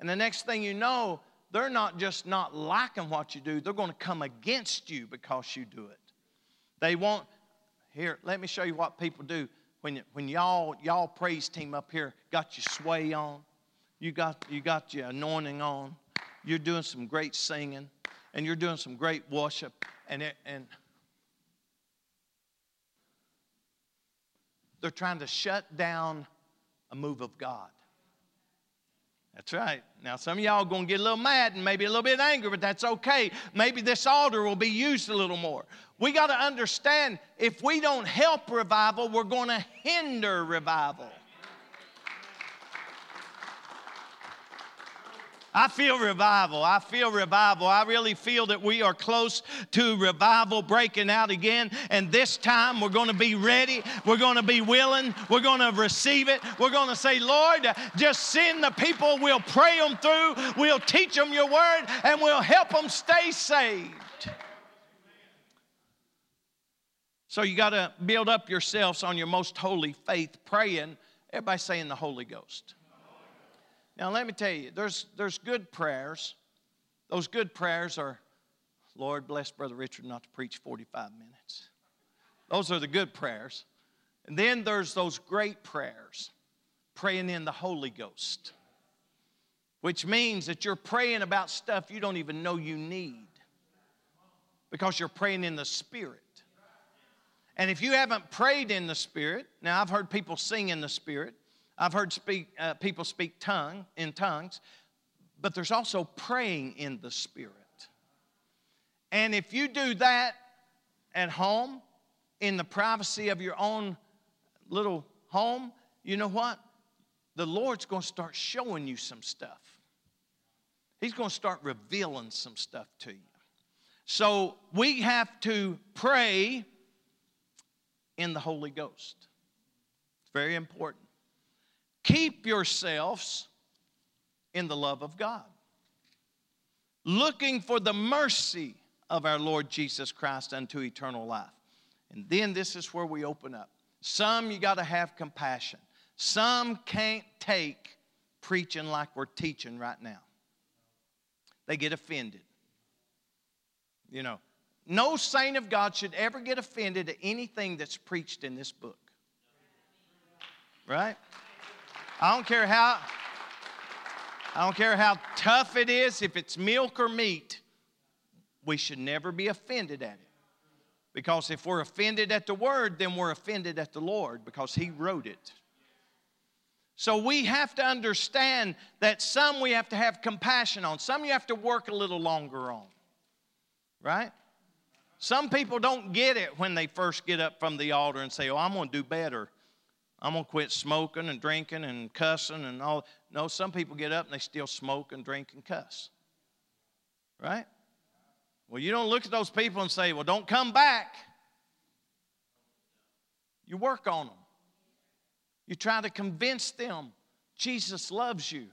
And the next thing you know, they're not just not liking what you do, they're going to come against you because you do it. They won't. here, let me show you what people do. When, when y'all, y'all praise team up here got your sway on, you got, you got your anointing on, you're doing some great singing, and you're doing some great worship, and, it, and They're trying to shut down a move of God. That's right. Now, some of y'all are going to get a little mad and maybe a little bit angry, but that's okay. Maybe this altar will be used a little more. We got to understand if we don't help revival, we're going to hinder revival. I feel revival. I feel revival. I really feel that we are close to revival breaking out again. And this time we're going to be ready. We're going to be willing. We're going to receive it. We're going to say, Lord, just send the people. We'll pray them through. We'll teach them your word and we'll help them stay saved. So you got to build up yourselves on your most holy faith, praying. Everybody saying the Holy Ghost. Now, let me tell you, there's, there's good prayers. Those good prayers are, Lord, bless Brother Richard not to preach 45 minutes. Those are the good prayers. And then there's those great prayers, praying in the Holy Ghost, which means that you're praying about stuff you don't even know you need because you're praying in the Spirit. And if you haven't prayed in the Spirit, now I've heard people sing in the Spirit, I've heard speak, uh, people speak tongue in tongues, but there's also praying in the Spirit. And if you do that at home, in the privacy of your own little home, you know what? The Lord's going to start showing you some stuff. He's going to start revealing some stuff to you. So we have to pray in the Holy Ghost. It's very important. Keep yourselves in the love of God, looking for the mercy of our Lord Jesus Christ unto eternal life. And then this is where we open up. Some you got to have compassion. Some can't take preaching like we're teaching right now. They get offended. You know, no saint of God should ever get offended at anything that's preached in this book. Right? I don't care how I don't care how tough it is, if it's milk or meat, we should never be offended at it. Because if we're offended at the word, then we're offended at the Lord because He wrote it. So we have to understand that some we have to have compassion on, some you have to work a little longer on. Right? Some people don't get it when they first get up from the altar and say, Oh, I'm going to do better. I'm going to quit smoking and drinking and cussing and all. No, some people get up and they still smoke and drink and cuss. Right? Well, you don't look at those people and say, well, don't come back. You work on them. You try to convince them Jesus loves you.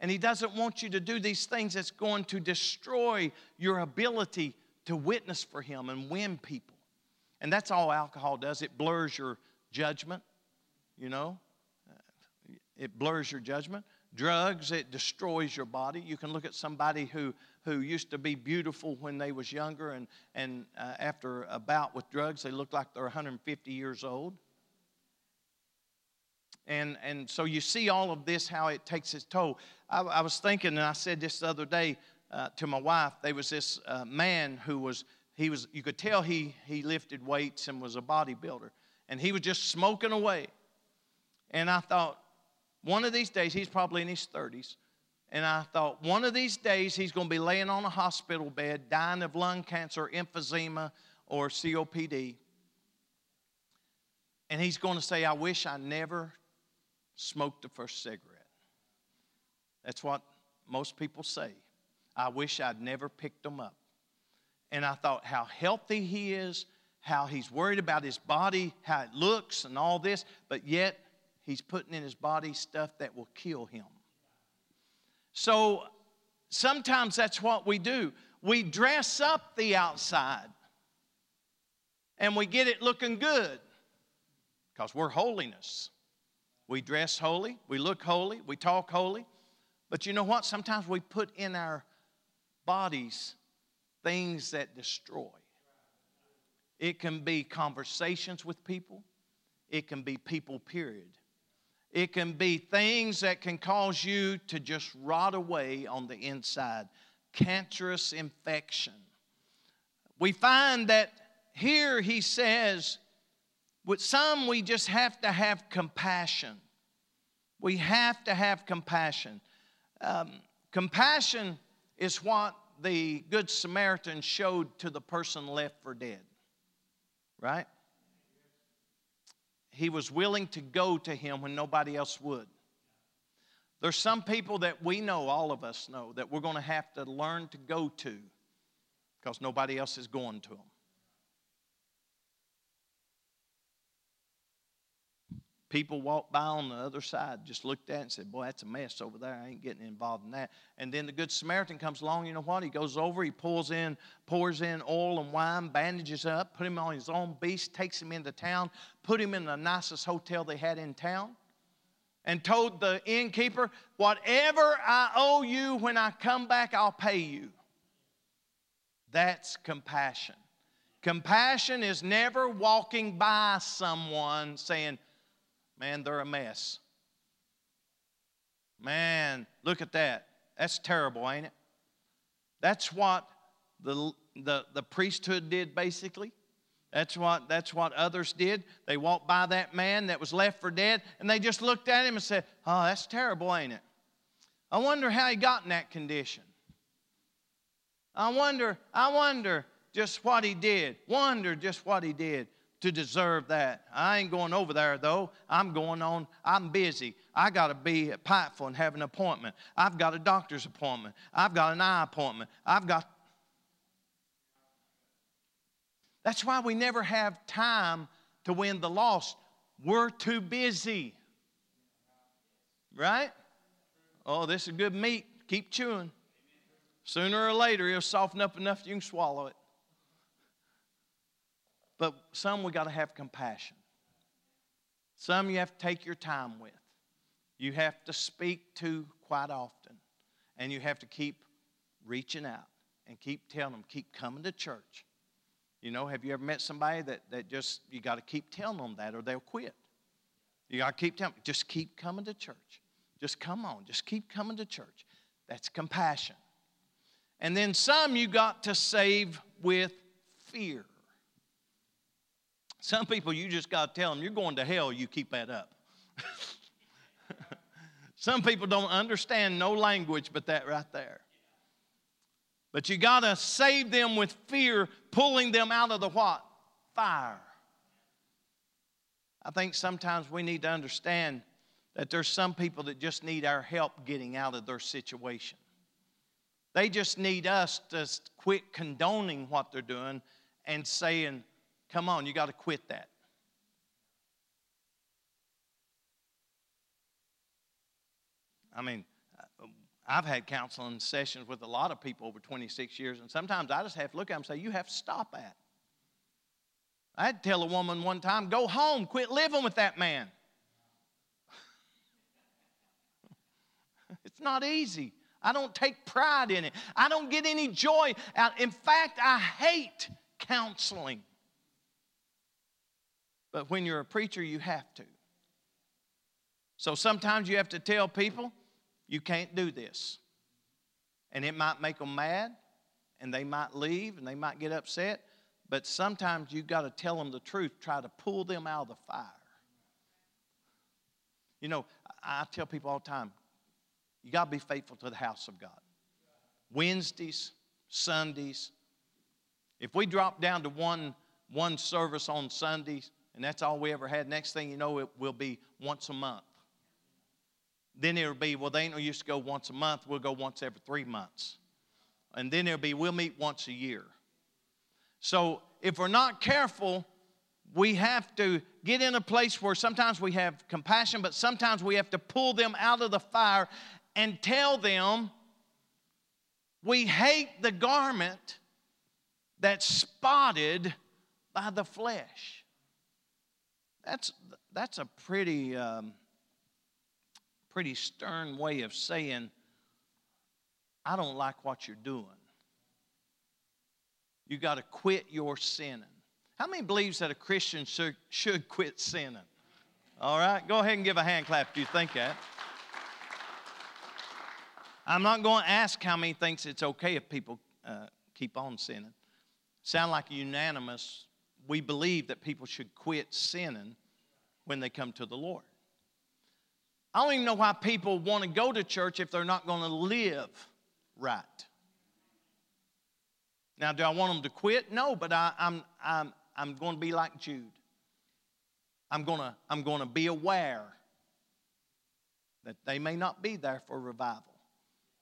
And He doesn't want you to do these things that's going to destroy your ability to witness for Him and win people. And that's all alcohol does it blurs your judgment, you know, it blurs your judgment. Drugs, it destroys your body. You can look at somebody who, who used to be beautiful when they was younger, and, and uh, after a bout with drugs, they look like they're 150 years old. And, and so you see all of this, how it takes its toll. I, I was thinking, and I said this the other day uh, to my wife, there was this uh, man who was, he was, you could tell he, he lifted weights and was a bodybuilder. And he was just smoking away. And I thought, one of these days, he's probably in his 30s, And I thought, one of these days he's going to be laying on a hospital bed, dying of lung cancer, emphysema, or COPD. And he's going to say, I wish I never smoked the first cigarette. That's what most people say. I wish I'd never picked them up. And I thought how healthy he is, how he's worried about his body, how it looks, and all this, but yet he's putting in his body stuff that will kill him. So sometimes that's what we do. We dress up the outside and we get it looking good because we're holiness. We dress holy, we look holy, we talk holy. But you know what? Sometimes we put in our bodies things that destroy. It can be conversations with people, it can be people, period. It can be things that can cause you to just rot away on the inside. Cancerous infection. We find that here he says, with some we just have to have compassion. We have to have compassion. Um, compassion is what the Good Samaritan showed to the person left for dead, right? He was willing to go to him when nobody else would. There's some people that we know, all of us know, that we're going to have to learn to go to because nobody else is going to them. People walked by on the other side, just looked at it and said, Boy, that's a mess over there. I ain't getting involved in that. And then the Good Samaritan comes along, you know what? He goes over, he pulls in, pours in oil and wine, bandages up, put him on his own beast, takes him into town, put him in the nicest hotel they had in town, and told the innkeeper, Whatever I owe you when I come back, I'll pay you. That's compassion. Compassion is never walking by someone saying, Man, they're a mess. Man, look at that. That's terrible, ain't it? That's what the, the, the priesthood did basically. That's what, that's what others did. They walked by that man that was left for dead and they just looked at him and said, Oh, that's terrible, ain't it? I wonder how he got in that condition. I wonder, I wonder just what he did. Wonder just what he did to deserve that. I ain't going over there though. I'm going on. I'm busy. I got to be at Pikeville and have an appointment. I've got a doctor's appointment. I've got an eye appointment. I've got. That's why we never have time to win the lost. We're too busy. Right? Oh, this is good meat. Keep chewing. Sooner or later, it'll soften up enough you can swallow it. But some we got to have compassion. Some you have to take your time with. You have to speak to quite often. And you have to keep reaching out and keep telling them, keep coming to church. You know, have you ever met somebody that, that just, you got to keep telling them that or they'll quit? You got to keep telling them, just keep coming to church. Just come on, just keep coming to church. That's compassion. And then some you got to save with fear. Some people, you just got to tell them, you're going to hell, you keep that up. *laughs* Some people don't understand no language but that right there. But you got to save them with fear, pulling them out of the what? Fire. I think sometimes we need to understand that there's some people that just need our help getting out of their situation. They just need us to quit condoning what they're doing and saying, Come on, you got to quit that. I mean, uh, I've had counseling sessions with a lot of people over 26 years, and sometimes I just have to look at them and say, You have to stop that. I had to tell a woman one time, Go home, quit living with that man. *laughs* it's not easy. I don't take pride in it. I don't get any joy out. In fact, I hate counseling. But when you're a preacher, you have to. So sometimes you have to tell people, you can't do this. And it might make them mad, and they might leave, and they might get upset. But sometimes you've got to tell them the truth, try to pull them out of the fire. You know, I tell people all the time you got to be faithful to the house of God. Wednesdays, Sundays. If we drop down to one, one service on Sundays, and that's all we ever had, next thing you know, it will be once a month. Then it'll be, well, they ain't used to go once a month, we'll go once every three months. And then it'll be, we'll meet once a year. So if we're not careful, we have to get in a place where sometimes we have compassion, but sometimes we have to pull them out of the fire and tell them we hate the garment that's spotted by the flesh. That's, that's a pretty, um, pretty stern way of saying, I don't like what you're doing. You got to quit your sinning. How many believes that a Christian should, should quit sinning? All right, go ahead and give a hand clap if you think that. I'm not going to ask how many thinks it's okay if people uh, keep on sinning. Sound like unanimous. We believe that people should quit sinning when they come to the Lord. I don't even know why people want to go to church if they're not going to live right. Now, do I want them to quit? No, but I, am I'm, I'm, I'm going to be like Jude. I'm going to, I'm going to be aware that they may not be there for revival.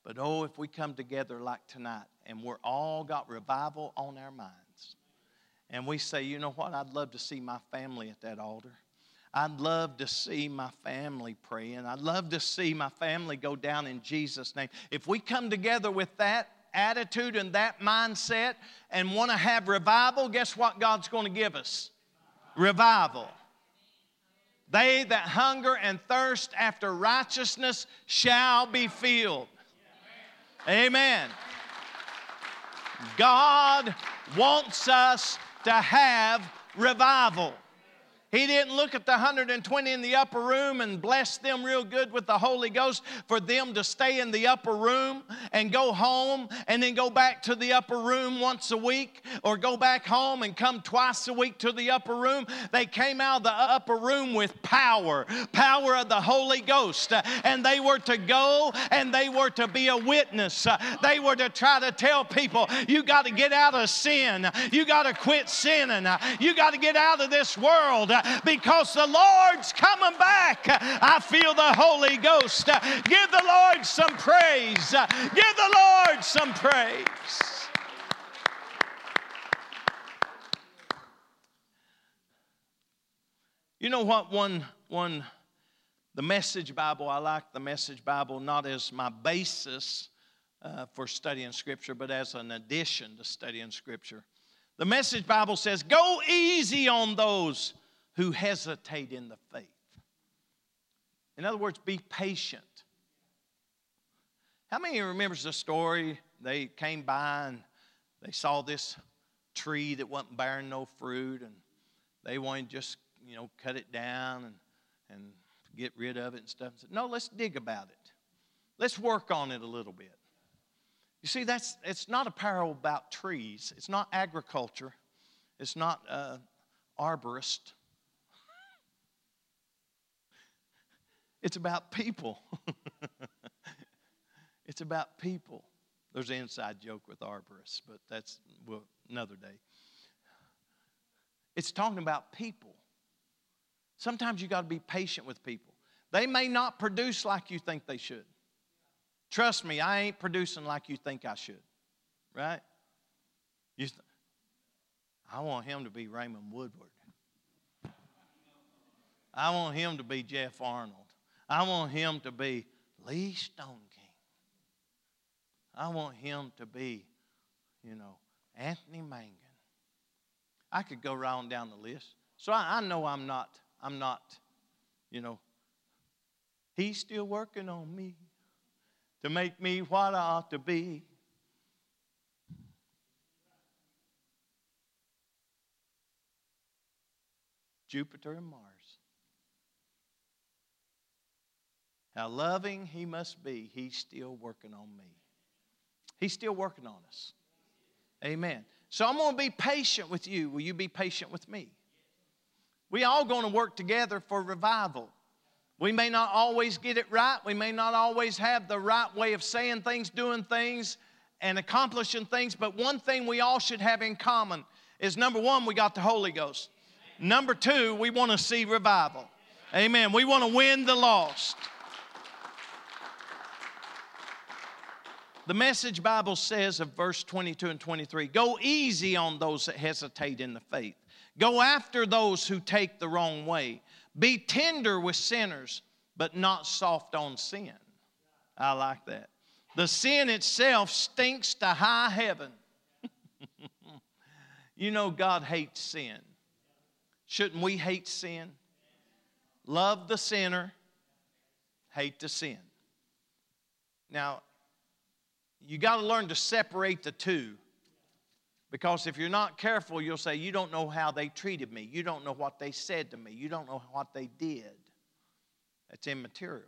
But oh, if we come together like tonight and we're all got revival on our minds, and we say, you know what, I'd love to see my family at that altar. I'd love to see my family praying. I'd love to see my family go down in Jesus' name. If we come together with that attitude and that mindset and want to have revival, guess what God's going to give us? Revival. They that hunger and thirst after righteousness shall be filled. Amen. God wants us to have revival. He didn't look at the 120 in the upper room and bless them real good with the Holy Ghost for them to stay in the upper room and go home and then go back to the upper room once a week or go back home and come twice a week to the upper room. They came out of the upper room with power, power of the Holy Ghost. And they were to go and they were to be a witness. They were to try to tell people, you got to get out of sin. You got to quit sinning. You got to get out of this world because the Lord's coming back. I feel the Holy Ghost. Give the Lord some praise. Give the Lord some praise. You know what? One, one, the Message Bible, I like the Message Bible not as my basis uh, for studying Scripture, but as an addition to studying Scripture. The Message Bible says, Go easy on those who hesitate in the faith. In other words, be patient. How many remembers the story? They came by and they saw this tree that wasn't bearing no fruit, and they wanted to just, you know, cut it down and, and get rid of it and stuff. said, no, let's dig about it. Let's work on it a little bit. You see, that's it's not a parable about trees. It's not agriculture. It's not uh, arborist. It's about people. *laughs* it's about people. There's an inside joke with arborists, but that's well, another day. It's talking about people. Sometimes you got to be patient with people. They may not produce like you think they should. Trust me, I ain't producing like you think I should. Right? Th- I want him to be Raymond Woodward. I want him to be Jeff Arnold. I want him to be Lee Stone King. I want him to be, you know, Anthony Mangun. I could go round down the list. So I, I know I'm not, I'm not, you know, he's still working on me to make me what I ought to be. Jupiter and Mars. How loving he must be, he's still working on me. He's still working on us. Amen. So I'm going to be patient with you. Will you be patient with me? We all going to work together for revival. We may not always get it right. We may not always have the right way of saying things, doing things, and accomplishing things. But one thing we all should have in common is number one, we got the Holy Ghost. Number two, we want to see revival. Amen. We want to win the lost. The Message Bible says of verse 22 and 23 Go easy on those that hesitate in the faith. Go after those who take the wrong way. Be tender with sinners, but not soft on sin. I like that. The sin itself stinks to high heaven. *laughs* you know, God hates sin. Shouldn't we hate sin? Love the sinner, hate the sin. Now, you got to learn to separate the two. Because if you're not careful, you'll say, You don't know how they treated me. You don't know what they said to me. You don't know what they did. That's immaterial.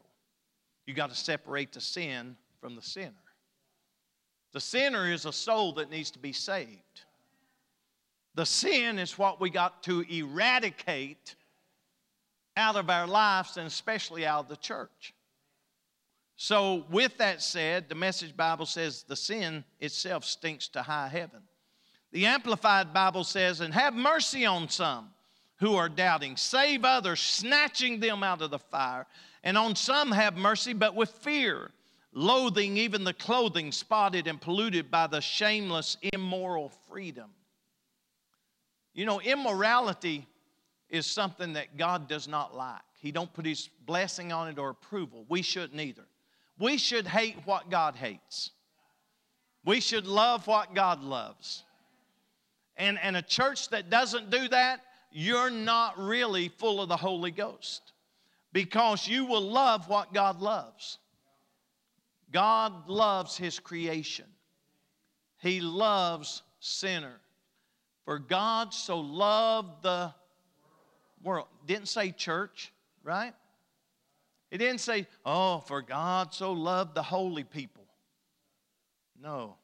You got to separate the sin from the sinner. The sinner is a soul that needs to be saved. The sin is what we got to eradicate out of our lives and especially out of the church. So, with that said, the Message Bible says the sin itself stinks to high heaven. The Amplified Bible says, and have mercy on some who are doubting, save others, snatching them out of the fire, and on some have mercy, but with fear, loathing even the clothing spotted and polluted by the shameless, immoral freedom. You know, immorality is something that God does not like. He don't put his blessing on it or approval. We shouldn't either. We should hate what God hates. We should love what God loves. And, and a church that doesn't do that, you're not really full of the Holy Ghost because you will love what God loves. God loves His creation, He loves sinner. For God so loved the world. Didn't say church, right? It didn't say, oh, for God so loved the holy people. No.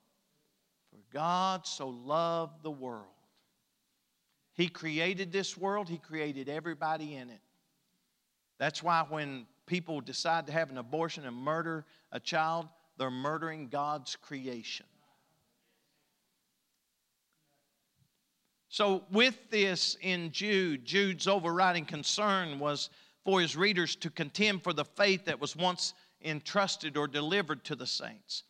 For God so loved the world. He created this world, He created everybody in it. That's why when people decide to have an abortion and murder a child, they're murdering God's creation. So, with this in Jude, Jude's overriding concern was for his readers to contend for the faith that was once entrusted or delivered to the saints.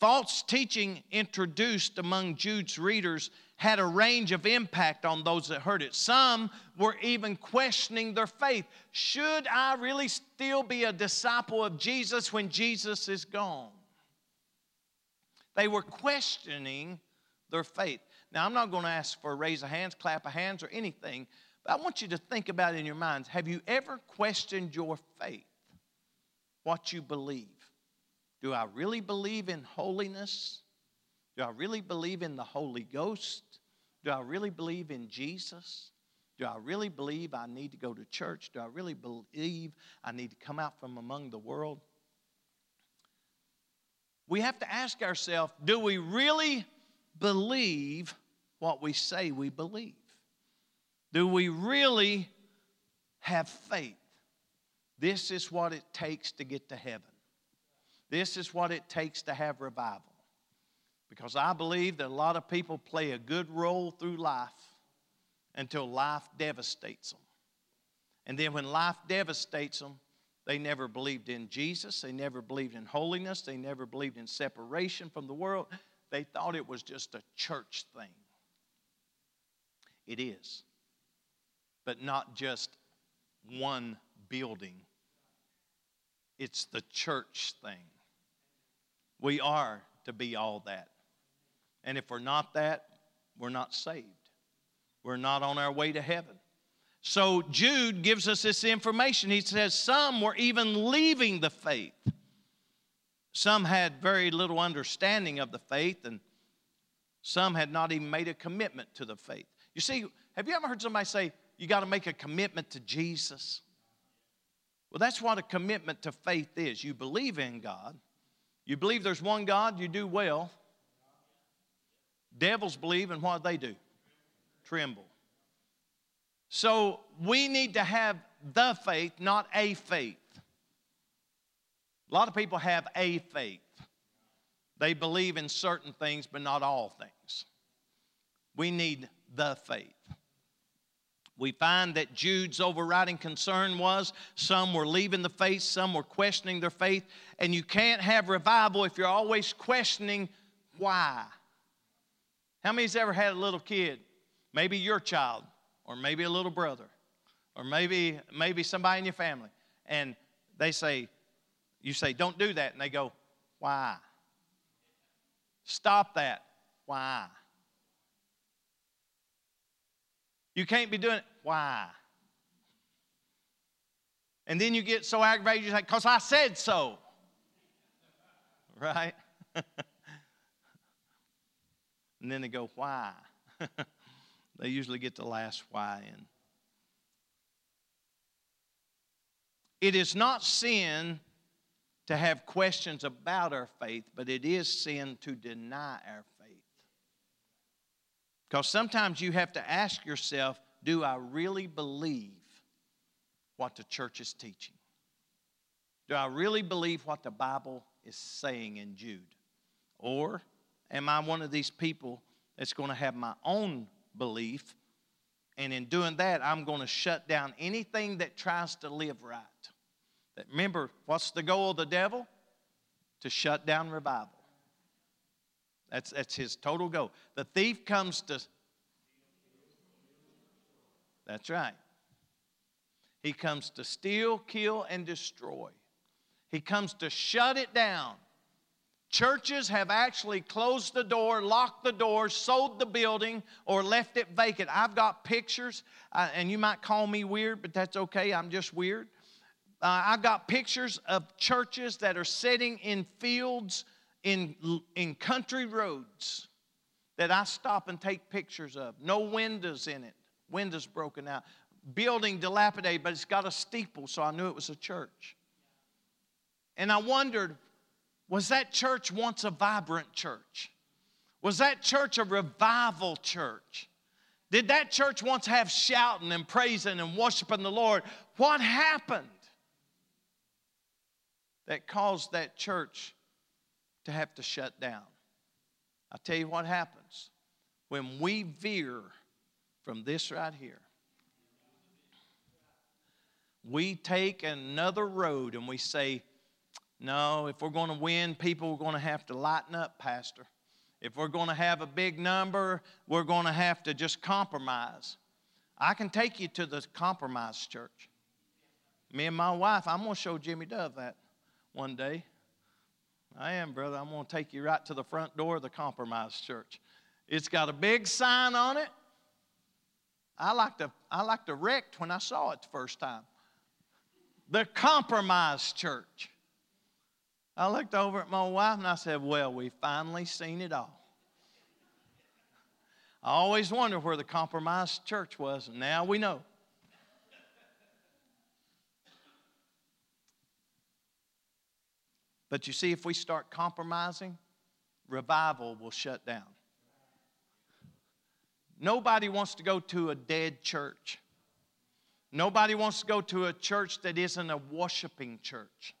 False teaching introduced among Jude's readers had a range of impact on those that heard it. Some were even questioning their faith. Should I really still be a disciple of Jesus when Jesus is gone? They were questioning their faith. Now, I'm not going to ask for a raise of hands, clap of hands, or anything, I want you to think about it in your minds have you ever questioned your faith? What you believe? Do I really believe in holiness? Do I really believe in the Holy Ghost? Do I really believe in Jesus? Do I really believe I need to go to church? Do I really believe I need to come out from among the world? We have to ask ourselves do we really believe what we say we believe? Do we really have faith? This is what it takes to get to heaven. This is what it takes to have revival. Because I believe that a lot of people play a good role through life until life devastates them. And then when life devastates them, they never believed in Jesus. They never believed in holiness. They never believed in separation from the world. They thought it was just a church thing. It is but not just one building. It's the church thing. We are to be all that. And if we're not that, we're not saved. We're not on our way to heaven. So Jude gives us this information. He says some were even leaving the faith. Some had very little understanding of the faith, and some had not even made a commitment to the faith. You see, have you ever heard somebody say, you got to make a commitment to Jesus. Well, that's what a commitment to faith is. You believe in God, you believe there's one God, you do well. Devils believe, and what do they do? Tremble. So we need to have the faith, not a faith. A lot of people have a faith. They believe in certain things, but not all things. We need the faith. We find that Jude's overriding concern was some were leaving the faith, some were questioning their faith, and you can't have revival if you're always questioning why. How many's ever had a little kid? Maybe your child, or maybe a little brother, or maybe maybe somebody in your family, and they say, you say, don't do that, and they go, why? Stop that. Why? You can't be doing it. Why? And then you get so aggravated, you say, because I said so. *laughs* Right? *laughs* and then they go, why? *laughs* they usually get the last why in. It is not sin to have questions about our faith, but it is sin to deny our faith. Because sometimes you have to ask yourself, do I really believe what the church is teaching? Do I really believe what the Bible is saying in Jude? Or am I one of these people that's going to have my own belief? And in doing that, I'm going to shut down anything that tries to live right. Remember, what's the goal of the devil? To shut down revival. That's, that's his total goal. The thief comes to. That's right. He comes to steal, kill, and destroy. He comes to shut it down. Churches have actually closed the door, locked the door, sold the building, or left it vacant. I've got pictures, uh, and you might call me weird, but that's okay. I'm just weird. Uh, I've got pictures of churches that are sitting in fields in, in country roads that I stop and take pictures of. No windows in it, windows broken out. Building dilapidated, but it's got a steeple, so I knew it was a church. And I wondered, was that church once a vibrant church? Was that church a revival church? Did that church once have shouting and praising and worshiping the Lord? What happened? that caused that church to have to shut down. I'll tell you what happens when we veer from this right here. We take another road and we say, no, if we're going to win, people are going to have to lighten up, Pastor. If we're going to have a big number, we're going to have to just compromise. I can take you to the compromise church. Me and my wife, I'm going to show Jimmy Dove that one day. I am, brother. I'm going to take you right to the front door of the Compromise Church. It's got a big sign on it. I like to, I like to wrecked when I saw it the first time. The Compromise Church. I looked over at my wife and I said, Well, we finally seen it all. I always wondered where the Compromise Church was, and now we know. But you see, if we start compromising, revival will shut down. Nobody wants to go to a dead church. Nobody wants to go to a church that isn't a worshiping church.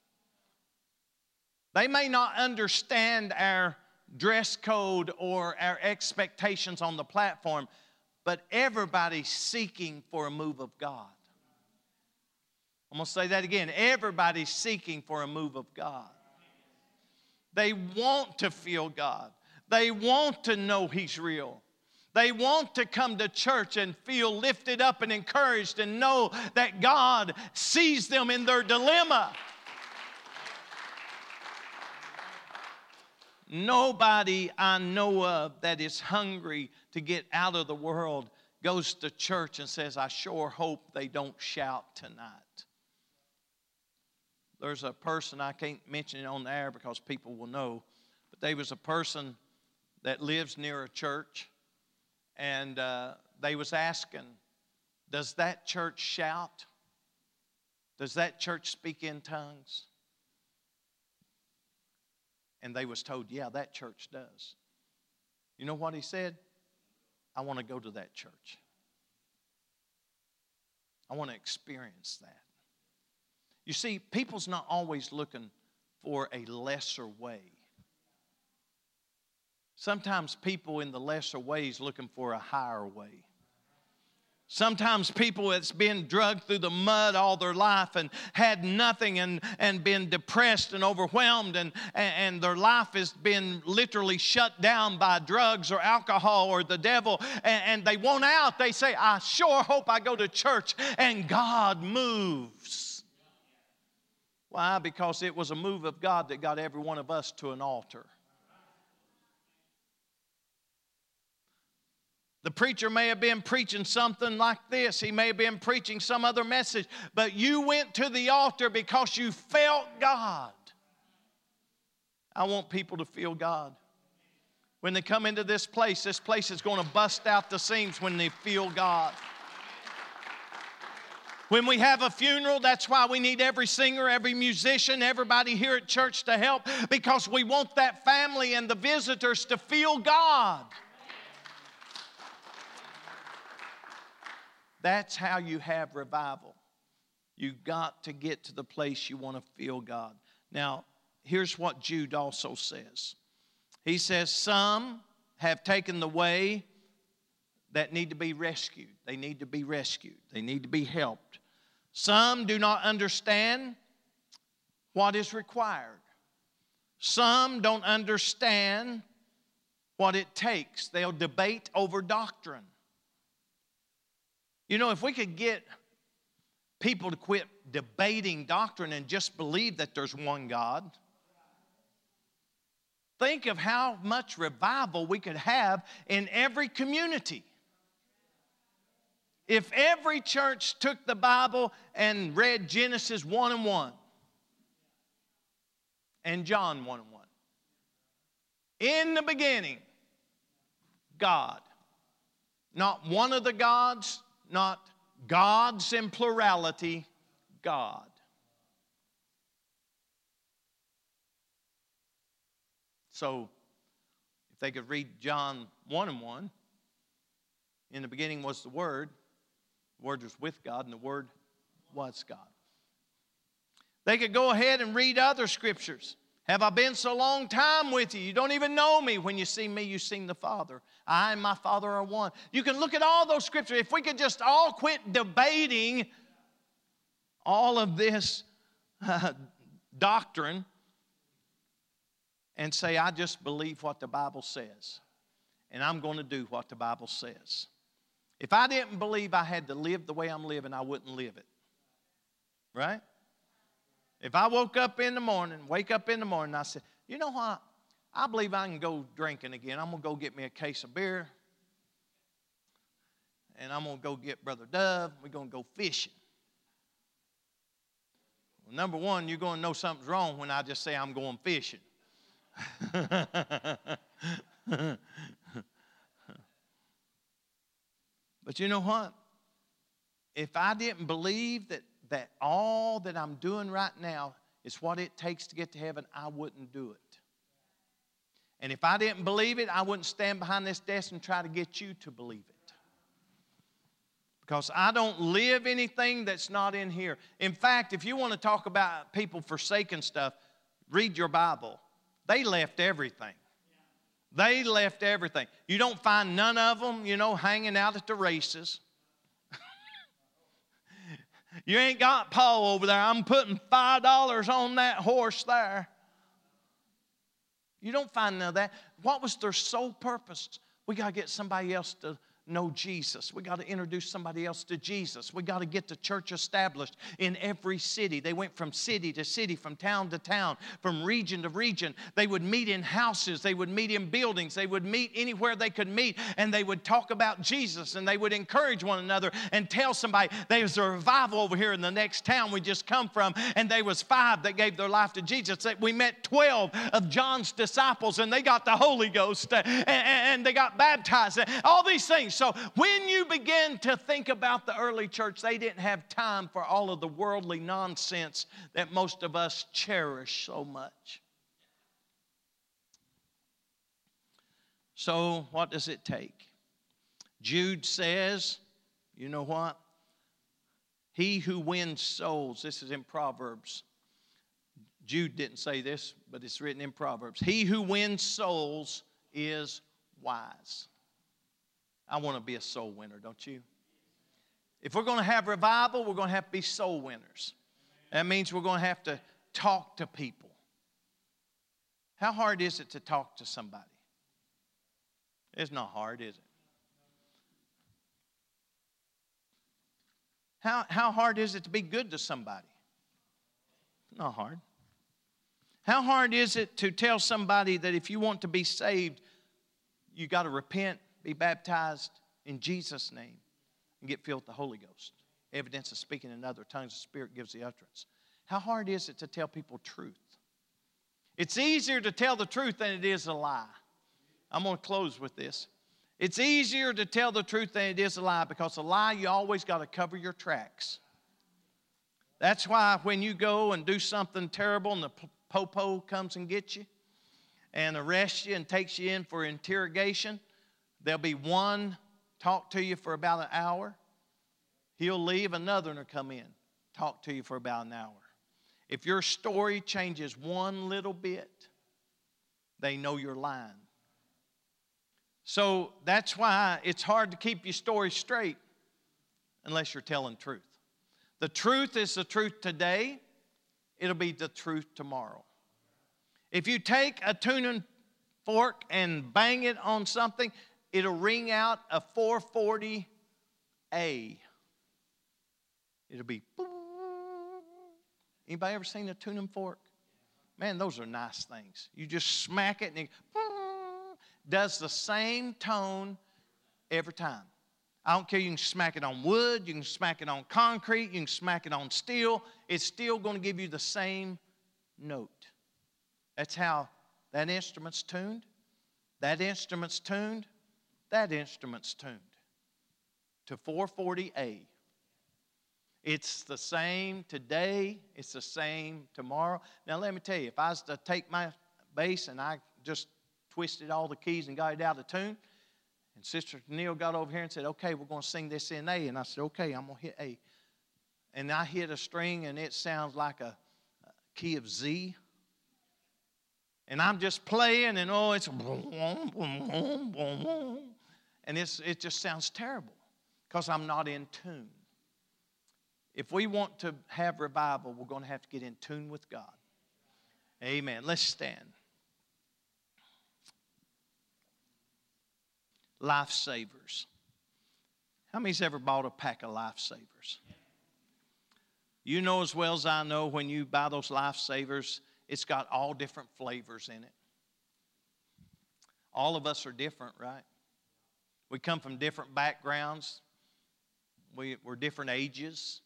They may not understand our dress code or our expectations on the platform, but everybody's seeking for a move of God. I'm going to say that again. Everybody's seeking for a move of God. They want to feel God, they want to know He's real. They want to come to church and feel lifted up and encouraged and know that God sees them in their dilemma. Nobody I know of that is hungry to get out of the world goes to church and says, I sure hope they don't shout tonight. There's a person, I can't mention it on the air because people will know, but there was a person that lives near a church, and uh, they was asking, does that church shout? Does that church speak in tongues? And they was told, yeah, that church does. You know what he said? I want to go to that church. I want to experience that. You see, people's not always looking for a lesser way. Sometimes people in the lesser ways looking for a higher way. Sometimes people that's been drugged through the mud all their life and had nothing and, and been depressed and overwhelmed and, and their life has been literally shut down by drugs or alcohol or the devil and, and they want out. They say, I sure hope I go to church and God moves. Why? Because it was a move of God that got every one of us to an altar. The preacher may have been preaching something like this. He may have been preaching some other message, but you went to the altar because you felt God. I want people to feel God. When they come into this place, this place is going to bust out the seams when they feel God. When we have a funeral, that's why we need every singer, every musician, everybody here at church to help because we want that family and the visitors to feel God. That's how you have revival. You've got to get to the place you want to feel God. Now, here's what Jude also says. He says, Some have taken the way that need to be rescued. They need to be rescued. They need to be helped. Some do not understand what is required. Some don't understand what it takes. They'll debate over doctrine. You know, if we could get people to quit debating doctrine and just believe that there's one God, think of how much revival we could have in every community. If every church took the Bible and read Genesis 1 and 1 and John 1 and 1. In the beginning, God. Not one of the gods, not gods in plurality, God. So, if they could read John 1 and 1, in the beginning was the Word, the Word was with God, and the Word was God. They could go ahead and read other scriptures. Have I been so long time with you? You don't even know me. When you see me, you seen the Father. I and my Father are one. You can look at all those scriptures. If we could just all quit debating all of this uh, doctrine and say, I just believe what the Bible says, and I'm going to do what the Bible says. If I didn't believe I had to live the way I'm living, I wouldn't live it. Right? If I woke up in the morning, wake up in the morning, I said, you know what? I believe I can go drinking again. I'm going to go get me a case of beer. And I'm going to go get Brother Dove. We're going to go fishing. Well, number one, you're going to know something's wrong when I just say I'm going fishing. *laughs* but you know what? If I didn't believe that that all that I'm doing right now is what it takes to get to heaven, I wouldn't do it. And if I didn't believe it, I wouldn't stand behind this desk and try to get you to believe it. Because I don't live anything that's not in here. In fact, if you want to talk about people forsaking stuff, read your Bible. They left everything. They left everything. You don't find none of them, you know, hanging out at the races. *laughs* You ain't got Paul over there. I'm putting $5 on that horse there. You don't find none of that. What was their sole purpose? We got to get somebody else to know Jesus. We got to introduce somebody else to Jesus. We got to get the church established in every city. They went from city to city, from town to town, from region to region. They would meet in houses, they would meet in buildings, they would meet anywhere they could meet, and they would talk about Jesus and they would encourage one another and tell somebody there's a revival over here in the next town we just come from, and there was five that gave their life to Jesus. We met 12 of John's disciples, and they got the Holy Ghost and they got baptized. All these things. So when you begin to think about the early church, they didn't have time for all of the worldly nonsense that most of us cherish so much. So, what does it take? Jude says, you know what? He who wins souls, this is in Proverbs. Jude didn't say this, but it's written in Proverbs. He who wins souls is wise. I want to be a soul winner, don't you? If we're going to have revival, we're going to have to be soul winners. That means we're going to have to talk to people. How hard is it to talk to somebody? It's not hard, is it? How, how hard is it to be good to somebody? Not hard. How hard is it to tell somebody that if you want to be saved, you got to repent, be baptized in Jesus' name, and get filled with the Holy Ghost? Evidence of speaking in other tongues, the Spirit gives the utterance. How hard is it to tell people truth? It's easier to tell the truth than it is a lie. I'm going to close with this. It's easier to tell the truth than it is a lie because a lie, you always got to cover your tracks. That's why when you go and do something terrible and the popo comes and gets you and arrests you and takes you in for interrogation, there'll be one talk to you for about an hour. He'll leave, another one will come in, talk to you for about an hour. If your story changes one little bit, they know you're lying. So that's why it's hard to keep your story straight unless you're telling truth. The truth is the truth today, it'll be the truth tomorrow. If you take a tuning fork and bang it on something, it'll ring out a 440A. It'll be Anybody ever seen a tuning fork? Man, those are nice things. You just smack it and it does the same tone every time. I don't care, you can smack it on wood, you can smack it on concrete, you can smack it on steel. It's still going to give you the same note. That's how that instrument's tuned. That instrument's tuned. That instrument's tuned to 440A. It's the same today, it's the same tomorrow. Now, let me tell you, if I was to take my bass and I just twisted all the keys and got it out of tune, and Sister Neil got over here and said, Okay, we're going to sing this in A. And I said, Okay, I'm going to hit A. And I hit a string and it sounds like a, key of Z. And I'm just playing and oh, it's boom, boom, boom, boom, boom, and it just sounds terrible because I'm not in tune. If we want to have revival, we're going to have to get in tune with God. Amen. Let's stand. Lifesavers. How many's ever bought a pack of lifesavers? You know as well as I know when you buy those lifesavers, it's got all different flavors in it. All of us are different, right? We come from different backgrounds, we, we're different ages.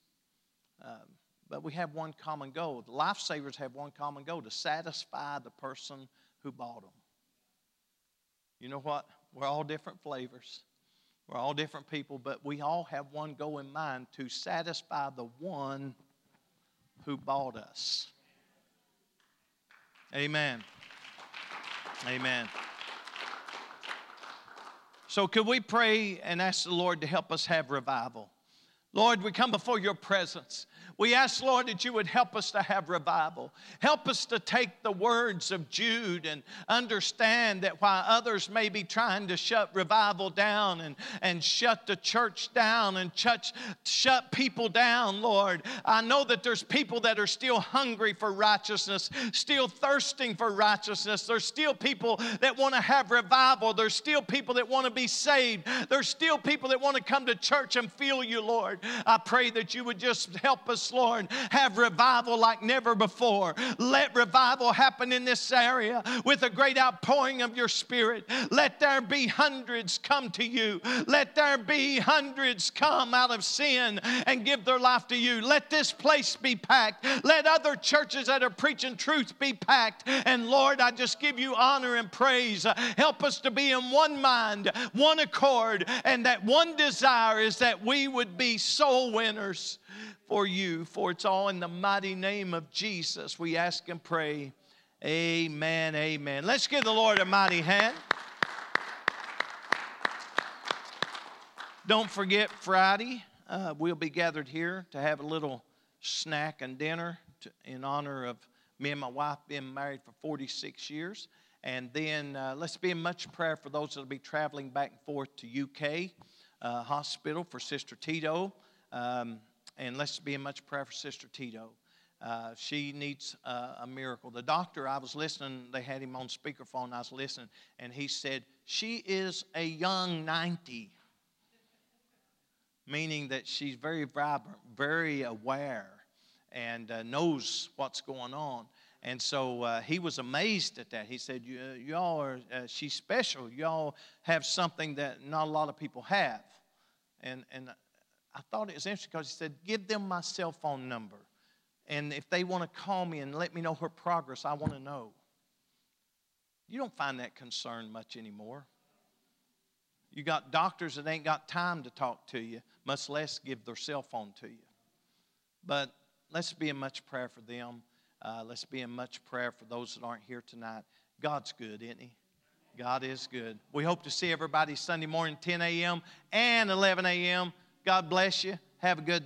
Um, but we have one common goal. The lifesavers have one common goal to satisfy the person who bought them. You know what? We're all different flavors. We're all different people, but we all have one goal in mind to satisfy the one who bought us. Amen. Amen. So, could we pray and ask the Lord to help us have revival? Lord, we come before your presence. We ask, Lord, that you would help us to have revival. Help us to take the words of Jude and understand that while others may be trying to shut revival down and, and shut the church down and shut, shut people down, Lord, I know that there's people that are still hungry for righteousness, still thirsting for righteousness. There's still people that want to have revival. There's still people that want to be saved. There's still people that want to come to church and feel you, Lord. I pray that you would just help us Lord, have revival like never before. Let revival happen in this area with a great outpouring of your spirit. Let there be hundreds come to you. Let there be hundreds come out of sin and give their life to you. Let this place be packed. Let other churches that are preaching truth be packed. And Lord, I just give you honor and praise. Help us to be in one mind, one accord, and that one desire is that we would be soul winners for you. For it's all in the mighty name of Jesus we ask and pray. Amen. Amen. Let's give the Lord a mighty hand. Don't forget, Friday, uh, we'll be gathered here to have a little snack and dinner to, in honor of Me and my wife being married for 46 years. And then uh, let's be in much prayer for those that will be traveling back and forth to UK uh, hospital for Sister Tito. Um, and let's be in much prayer for Sister Tito. Uh, she needs uh, a miracle. The doctor, I was listening, they had him on speakerphone, I was listening, and he said, She is a young 90, meaning that she's very vibrant, very aware, and uh, knows what's going on. And so uh, he was amazed at that. He said, Y'all are, uh, she's special. Y'all have something that not a lot of people have. And, and I thought it was interesting because he said, Give them my cell phone number. And if they want to call me and let me know her progress, I want to know. You don't find that concern much anymore. You got doctors that ain't got time to talk to you, much less give their cell phone to you. But let's be in much prayer for them. Uh, let's be in much prayer for those that aren't here tonight. God's good, isn't He? God is good. We hope to see everybody Sunday morning, 10 a.m. and 11 a.m. God bless you. Have a good